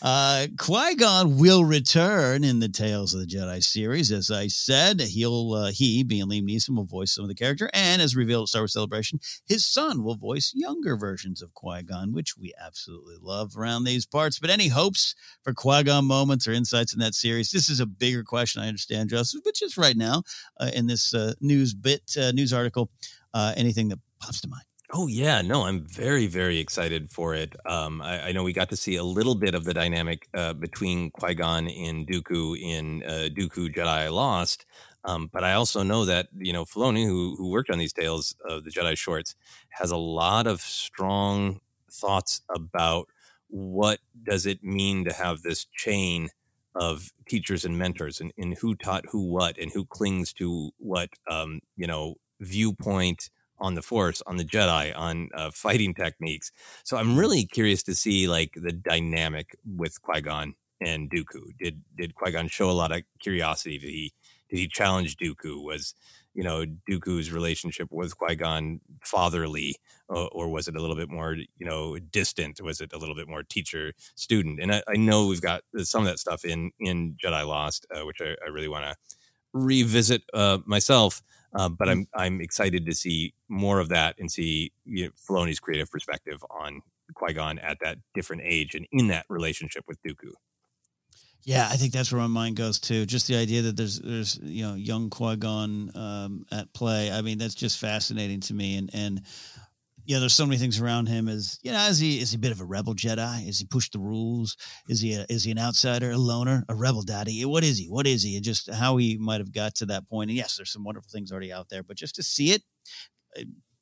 Uh, Qui Gon will return in the Tales of the Jedi series. As I said, he'll uh, he, being Liam Neeson, will voice some of the character, and as revealed at Star Wars Celebration, his son will voice younger versions of Qui Gon, which we absolutely love around these parts. But any hopes for Qui Gon moments or insights in that series? This is a bigger question, I understand, Joseph, but just right now uh, in this uh, news bit uh, news article, uh, anything that pops to mind. Oh yeah, no, I'm very very excited for it. Um, I, I, know we got to see a little bit of the dynamic uh, between Qui Gon and Dooku in uh, Dooku Jedi Lost, um, but I also know that you know Filoni, who who worked on these tales of the Jedi shorts, has a lot of strong thoughts about what does it mean to have this chain of teachers and mentors, and, and who taught who what, and who clings to what um, you know viewpoint on the force on the jedi on uh, fighting techniques. So i'm mm-hmm. really curious to see like the dynamic with qui-gon and dooku. Did did qui-gon show a lot of curiosity? Did he did he challenge dooku? Was you know dooku's relationship with qui-gon fatherly or, or was it a little bit more you know distant? Was it a little bit more teacher student? And I, I, know we've got some of that stuff in in jedi lost uh, which i, I really want to revisit uh, myself Uh, but Mm. I'm I'm excited to see more of that and see you know, Filoni's creative perspective on Qui Gon at that different age and in that relationship with Dooku. Yeah, I think that's where my mind goes too. Just the idea that there's there's you know young Qui Gon um, at play. I mean, that's just fascinating to me. And and know, there's so many things around him. Is you know, is he is he a bit of a rebel Jedi? Is he push the rules? Is he a, is he an outsider, a loner, a rebel daddy? What is he? What is he? And just how he might have got to that point. And yes, there's some wonderful things already out there, but just to see it.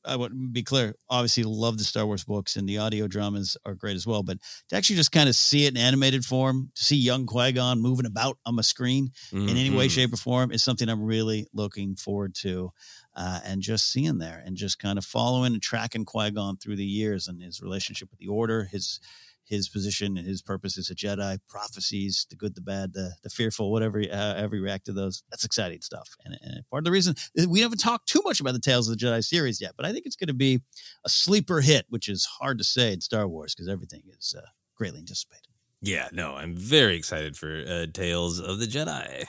I- I would be clear. Obviously, love the Star Wars books and the audio dramas are great as well. But to actually just kind of see it in animated form, to see young Qui Gon moving about on the screen in any way, Mhm. shape, or form is something I'm really looking forward to. Uh, and just seeing there and just kind of following and tracking Qui Gon through the years and his relationship with the Order, his his position and his purpose as a Jedi, prophecies, the good, the bad, the the fearful, whatever, uh, every react to those. That's exciting stuff. And, and part of the reason uh, we haven't talked too much about the Tales of the Jedi series yet, but I think it's going to be a sleeper hit, which is hard to say in Star Wars because everything is uh, greatly anticipated. Yeah, no, I'm very excited for uh, Tales of the Jedi.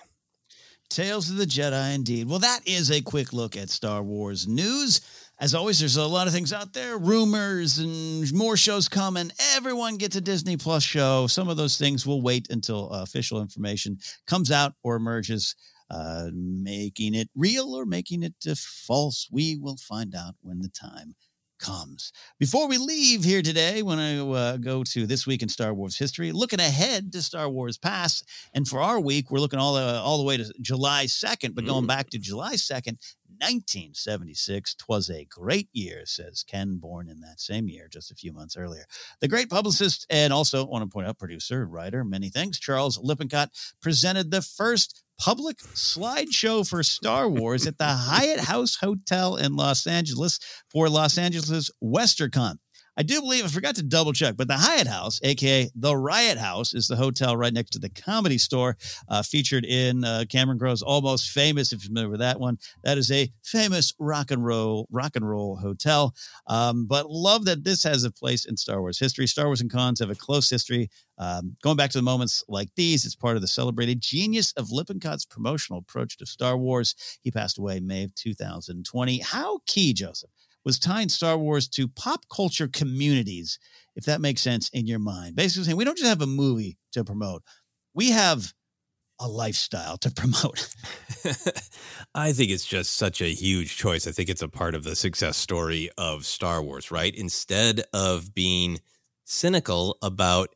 Tales of the Jedi, indeed. Well, that is a quick look at Star Wars news. As always, there's a lot of things out there, rumors and more shows coming. Everyone gets a Disney Plus show. Some of those things will wait until uh, official information comes out or emerges, uh, making it real or making it uh, false. We will find out when the time comes. Before we leave here today, when I uh, go to this week in Star Wars history, looking ahead to Star Wars past, and for our week, we're looking all the all the way to July second, but going back to July second. 1976 twas a great year says ken born in that same year just a few months earlier the great publicist and also want to point out producer writer many things charles lippincott presented the first public slideshow for Star Wars at the Hyatt House Hotel in Los Angeles for Los Angeles WesterCon. I do believe I forgot to double check, but the Hyatt House, aka the Riot House, is the hotel right next to the Comedy Store, uh, featured in uh, Cameron Crowe's Almost Famous. If you're familiar with that one, that is a famous rock and roll rock and roll hotel. Um, but love that this has a place in Star Wars history. Star Wars and cons have a close history. Um, going back to the moments like these, it's part of the celebrated genius of Lippincott's promotional approach to Star Wars. He passed away May of 2020. How key, Joseph, was tying Star Wars to pop culture communities, if that makes sense in your mind. Basically saying we don't just have a movie to promote, we have a lifestyle to promote. I think it's just such a huge choice. I think it's a part of the success story of Star Wars, right? Instead of being cynical about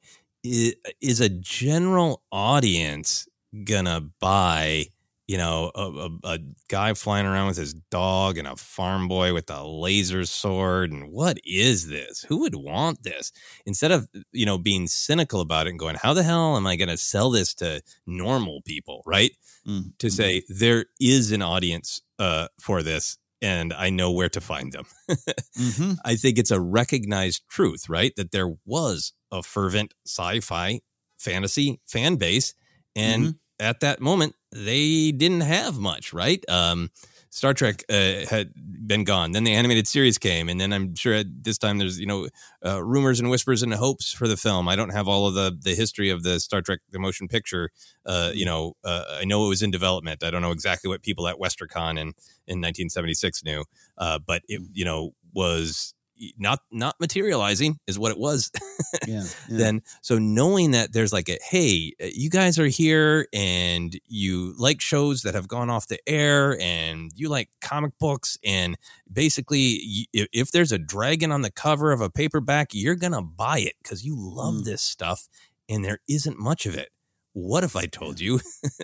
is a general audience gonna buy, you know, a, a, a guy flying around with his dog and a farm boy with a laser sword and what is this? Who would want this? Instead of, you know, being cynical about it and going, how the hell am I gonna sell this to normal people, right? Mm, to say there is an audience uh, for this and I know where to find them. Mhm. I think it's a recognized truth, right? That there was a fervent sci fi fantasy fan base. And Mhm. At that moment, they didn't have much, right? Um, Star Trek uh, had been gone. Then the animated series came, and then I'm sure at this time there's you know uh, rumors and whispers and hopes for the film. I don't have all of the the history of the Star Trek the motion picture. Uh, you know, uh, I know it was in development. I don't know exactly what people at WesterCon in in 1976 knew, uh, but it you know was not not materializing is what it was Yeah, yeah. then so knowing that there's like a hey uh, you guys are here and you like shows that have gone off the air and you like comic books and basically if, if there's a dragon on the cover of a paperback you're gonna buy it because you love Mm. this stuff and there isn't much of it what if i told you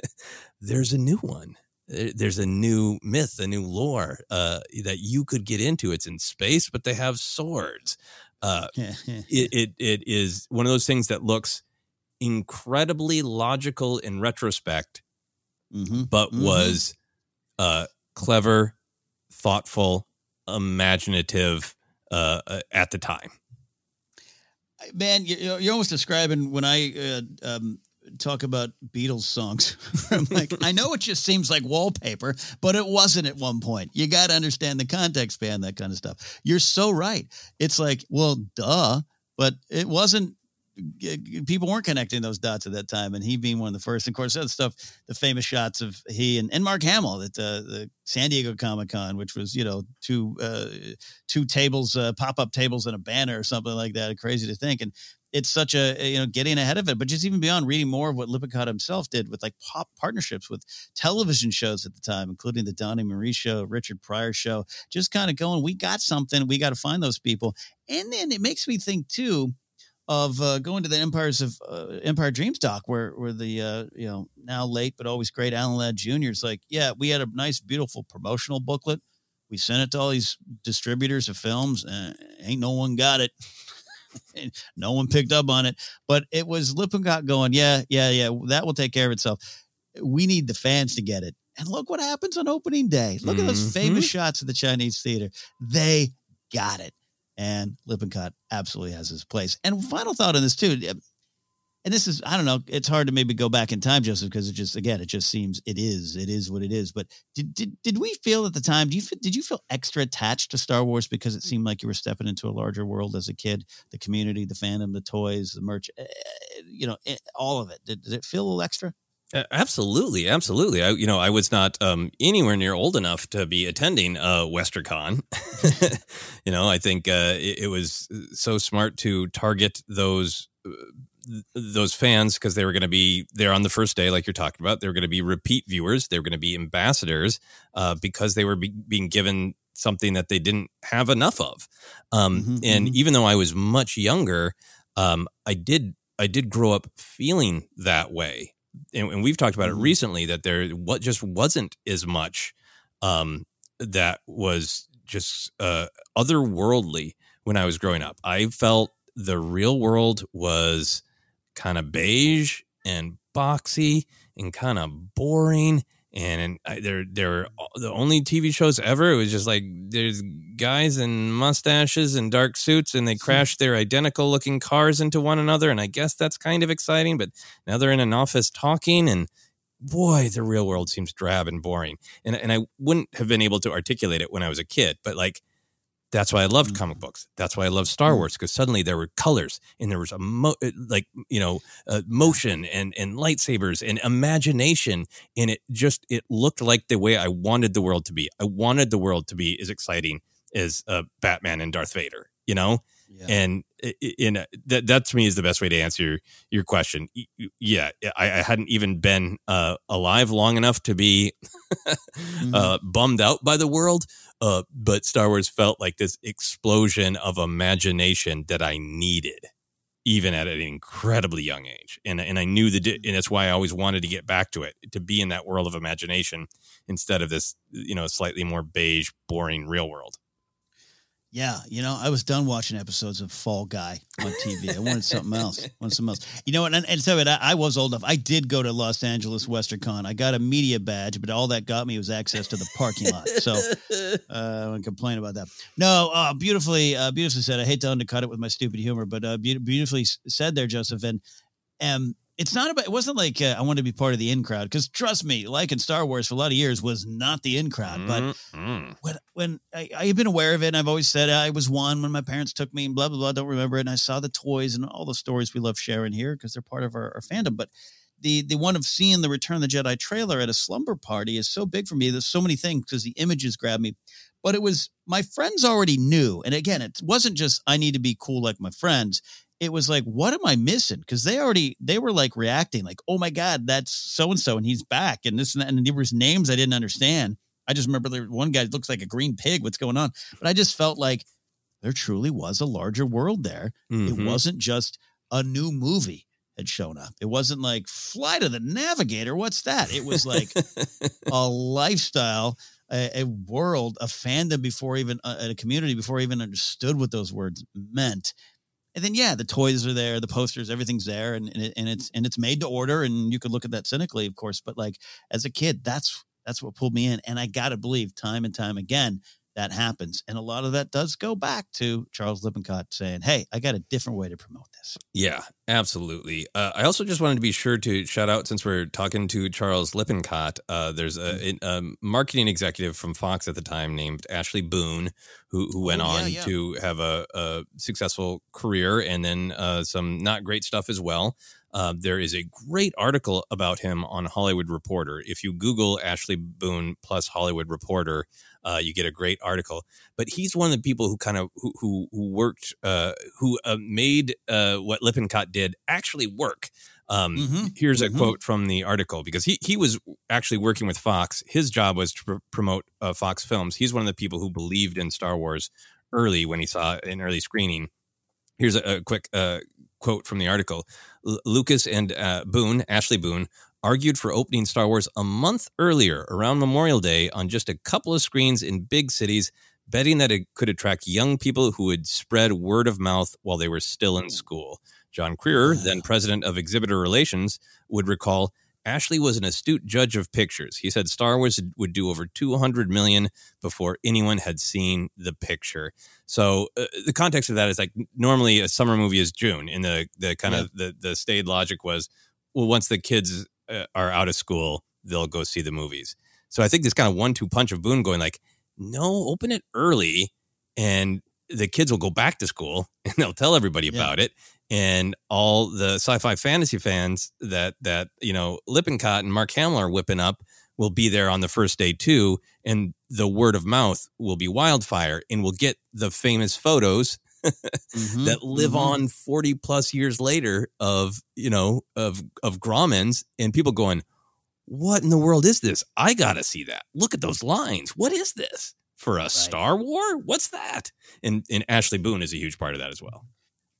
there's a new one there's a new myth a new lore uh, that you could get into it's in space but they have swords uh, it, it it is one of those things that looks incredibly logical in retrospect, Mhm. but Mhm. was uh, clever, thoughtful, imaginative uh, uh, at the time. man, you're, you're almost describing when I uh, um, talk about Beatles songs. I'm like, I know it just seems like wallpaper, but it wasn't at one point. You got to understand the context span, that kind of stuff. You're so right. It's like, well, duh, but it wasn't. people weren't connecting those dots at that time, and he being one of the first. And of course, that stuff, the famous shots of he and, and Mark Hamill at the, the San Diego Comic Con, which was you know two uh, two tables, uh, pop up tables, and a banner or something like that. Crazy to think, and it's such a you know getting ahead of it. But just even beyond reading more of what Lippincott himself did with like pop partnerships with television shows at the time, including the Donny Marie show, Richard Pryor show, just kind of going, we got something, we got to find those people, and then it makes me think too of uh, going to the Empires of uh, Empire Dreams doc, where where the uh, you know now late but always great Alan Ladd Jr. is like, yeah, we had a nice, beautiful promotional booklet. We sent it to all these distributors of films, and ain't no one got it. no one picked up on it, but it was Lippincott going, yeah, yeah, yeah, that will take care of itself. We need the fans to get it. And look what happens on opening day. Look mm-hmm. at those famous mm-hmm. shots of the Chinese theater. They got it and Lippincott absolutely has his place. And final thought on this too, and this is I don't know, it's hard to maybe go back in time, Joseph, because it just again it just seems it is it is what it is. But did did did we feel at the time? Do you did you feel extra attached to Star Wars because it seemed like you were stepping into a larger world as a kid? The community, the fandom, the toys, the merch, eh, you know, eh, all of it. Did, did it feel a little extra? absolutely, absolutely. I, you know, I was not um, anywhere near old enough to be attending uh, WesterCon. you know, I think uh, it, it, was so smart to target those uh, those fans because they were going to be there on the first day, like you're talking about. They were going to be repeat viewers. They were going to be ambassadors uh, because they were be- being given something that they didn't have enough of. Um, mm-hmm, and mm-hmm. even though I was much younger, um, I did I did grow up feeling that way and, and we've talked about it mm-hmm. recently that there what just wasn't as much um, that was just uh, otherworldly when I was growing up. I felt the real world was kind of beige and boxy and kind of boring and they're they're the only TV shows ever. It was just like there's guys in mustaches and dark suits, and they hmm. crash their identical looking cars into one another, and I guess that's kind of exciting. But now they're in an office talking, and boy, the real world seems drab and boring. And and I wouldn't have been able to articulate it when I was a kid, but like that's why I loved mm. comic books. That's why I love Star mm. Wars because suddenly there were colors and there was a mo- uh, like you know uh, motion and and lightsabers and imagination and it just it looked like the way I wanted the world to be. I wanted the world to be as exciting as uh, Batman and Darth Vader. You know, yeah. and in that that to me is the best way to answer your, your question. Yeah, I, I hadn't even been uh, alive long enough to be mm-hmm. uh, bummed out by the world uh, but Star Wars felt like this explosion of imagination that I needed, even at an incredibly young age. And and I knew that, and that's why I always wanted to get back to it, to be in that world of imagination instead of this, you know, slightly more beige, boring real world. Yeah, you know, I was done watching episodes of Fall Guy on TV. I wanted something else. I wanted something else. You know what? And, and so I, I was old enough. I did go to Los Angeles WesterCon. I got a media badge, but all that got me was access to the parking lot. So uh, I wouldn't complain about that. No, uh, beautifully, uh, beautifully said. I hate to undercut it with my stupid humor, but uh, be- beautifully said there, Joseph. And um, it's not about it wasn't like uh, i wanted to be part of the in crowd because trust me like in star wars for a lot of years was not the in crowd mm-hmm. but when when I, I have been aware of it and i've always said i was one when my parents took me and blah blah blah don't remember it and i saw the toys and all the stories we love sharing here because they're part of our, our, fandom but the the one of seeing the return of the jedi trailer at a slumber party is so big for me there's so many things because the images grab me but it was my friends already knew and again it wasn't just i need to be cool like my friends it was like, what am I missing? Because they already they were like reacting, like, oh my god, that's so and so, and he's back, and this and that, and there was names I didn't understand. I just remember there one guy looks like a green pig. What's going on? But I just felt like there truly was a larger world there. Mm-hmm. It wasn't just a new movie had shown up. It wasn't like Flight of the Navigator. What's that? It was like a lifestyle, a, a, world, a fandom before even a, a community before I even understood what those words meant and then yeah, the toys are there, the posters, everything's there, and and, it, and it's and it's made to order, and you could look at that cynically, of course, but like as a kid, that's that's what pulled me in, and I gotta believe time and time again that happens. And a lot of that does go back to Charles Lippincott saying, Hey, I got a different way to promote this. Yeah, absolutely. Uh, I also just wanted to be sure to shout out since we're talking to Charles Lippincott. Uh, there's a, a, marketing executive from Fox at the time named Ashley Boone, who, who went oh, yeah, on yeah. to have a, a, successful career and then uh, some not great stuff as well. Uh, there is a great article about him on Hollywood Reporter. If you Google Ashley Boone plus Hollywood Reporter, uh, you get a great article. But he's one of the people who kind of who who, who worked uh, who uh, made uh, what Lippincott did actually work. Um, mm-hmm. Here's a mm-hmm. quote from the article because he he was actually working with Fox. His job was to pr- promote uh, Fox films. He's one of the people who believed in Star Wars early when he saw an early screening. Here's a, a quick uh, quote from the article. L- Lucas and uh, Boone, Ashley Boone, argued for opening Star Wars a month earlier, around Memorial Day, on just a couple of screens in big cities, betting that it could attract young people who would spread word of mouth while they were still in hmm. school. John Krier, then ah. president of Exhibitor Relations, would recall Ashley was an astute judge of pictures. He said Star Wars would do over 200 million before anyone had seen the picture. So uh, the context of that is like normally a summer movie is June. In the the kind yeah. of the the staid logic was, well, once the kids uh, are out of school, they'll go see the movies. So I think this kind of one-two punch of Boone going like, no, open it early, and the kids will go back to school and they'll tell everybody yeah. about it. And all the sci-fi fantasy fans that that you know Lippincott and Mark Hamill are whipping up will be there on the first day too, and the word of mouth will be wildfire, and we'll get the famous photos mm-hmm, that live mm-hmm. on 40 plus years later of, you know, of, of Grauman's and people going, what in the world is this? I got to see that. Look at those lines. What is this? For a right. Star War? What's that? And, and Ashley Boone is a huge part of that as well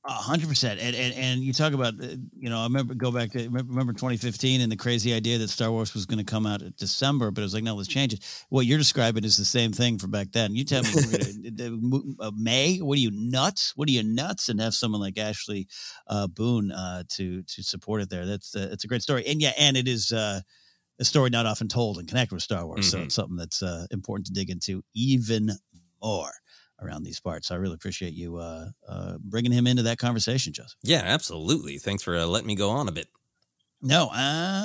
A hundred percent. And, and, and you talk about, uh, you know, I remember go back to remember 2015 and the crazy idea that Star Wars was going to come out in December, but it was like, no, let's change it. What you're describing is the same thing for back then. You tell me, gonna, uh, May? What are you nuts? What are you nuts? And have someone like Ashley uh, Boone uh, to to support it there. That's uh, it's a great story. And yeah, and it is uh, a story not often told and connected with Star Wars, mm-hmm. so it's something that's uh, important to dig into even more around these parts. So I really appreciate you uh, uh, bringing him into that conversation, Joseph. Yeah, absolutely. Thanks for uh, letting me go on a bit. No, absolutely.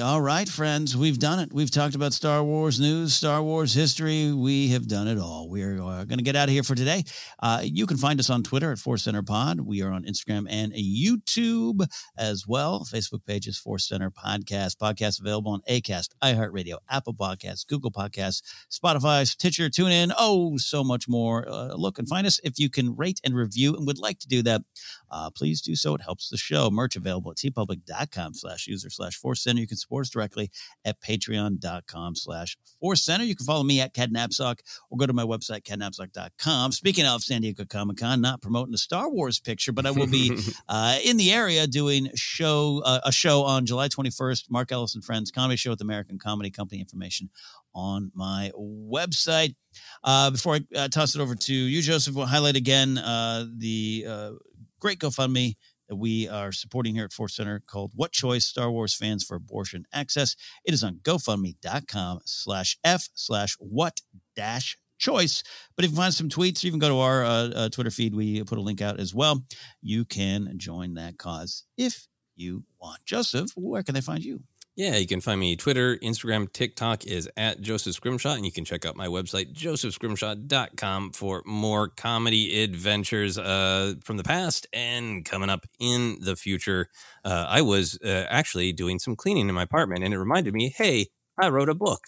All right, friends, we've done it. We've talked about Star Wars news, Star Wars history. We have done it all. We're uh, going to get out of here for today. Uh, you can find us on Twitter at Force Center Pod. We are on Instagram and YouTube as well. Facebook page is Force Center Podcast. Podcast available on Acast, iHeartRadio, Apple Podcasts, Google Podcasts, Spotify, Stitcher, TuneIn. Oh, so much more. Uh, look and find us if you can rate and review and would like to do that. Uh, please do so. It helps the show. Merch available at teepublic.com slash user slash force center. You can support us directly at patreon.com slash force center. You can follow me at Ken Napzok or go to my website, kennapzok.com. Speaking of San Diego Comic Con, not promoting a Star Wars picture, but I will be uh, in the area doing show uh, a show on July 21st, Mark Ellis and Friends Comedy Show with American Comedy Company. Information on my website. Uh, before I uh, toss it over to you, Joseph, we'll highlight again uh, the uh, great GoFundMe that we are supporting here at Force Center called What Choice Star Wars Fans for Abortion Access. It is on GoFundMe.com slash F slash what dash choice. But if you find some tweets, or even go to our uh, uh, Twitter feed, we put a link out as well. You can join that cause if you want. Joseph, where can they find you? Yeah, you can find me Twitter, Instagram, TikTok is at Joseph Scrimshaw, and you can check out my website, josephscrimshaw.com, for more comedy adventures uh, from the past and coming up in the future. Uh, I was uh, actually doing some cleaning in my apartment, and it reminded me, hey, I wrote a book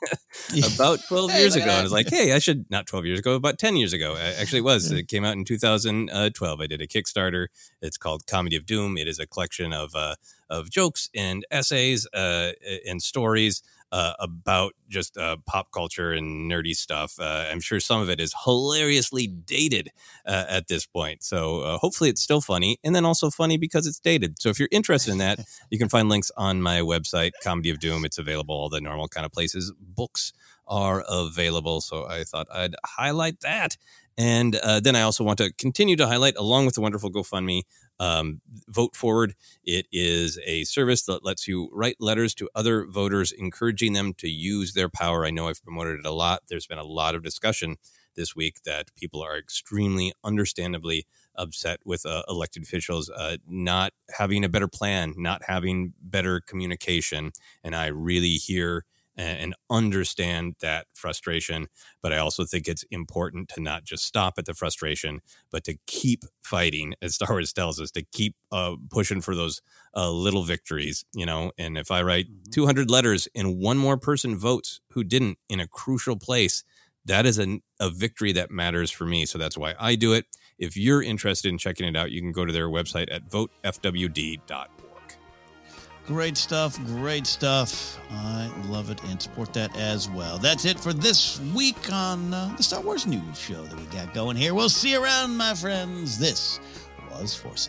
about 12 years ago. I was like, hey, I should, not 12 years ago, about 10 years ago. Actually, it was. It came out in 2012. I did a Kickstarter. It's called Comedy of Doom. It is a collection of, uh, of jokes and essays uh, and stories uh, about just uh, pop culture and nerdy stuff. Uh, I'm sure some of it is hilariously dated uh, at this point. So uh, hopefully it's still funny and then also funny because it's dated. So if you're interested in that, you can find links on my website, Comedy of Doom. It's available all the normal kind of places. Books are available. So I thought I'd highlight that. And uh, then I also want to continue to highlight, along with the wonderful GoFundMe, Um, Vote Forward. It is a service that lets you write letters to other voters, encouraging them to use their power. I know I've promoted it a lot. There's been a lot of discussion this week that people are extremely understandably upset with uh, elected officials uh, not having a better plan, not having better communication. And I really hear and understand that frustration. But I also think it's important to not just stop at the frustration, but to keep fighting, as Star Wars tells us, to keep uh, pushing for those uh, little victories, you know. And if I write mm-hmm. 200 letters and one more person votes who didn't in a crucial place, that is a, a victory that matters for me. So that's why I do it. If you're interested in checking it out, you can go to their website at votefwd.org. Great stuff. Great stuff. I love it and support that as well. That's it for this week on uh, the Star Wars News Show that we got going here. We'll see you around, my friends. This was Force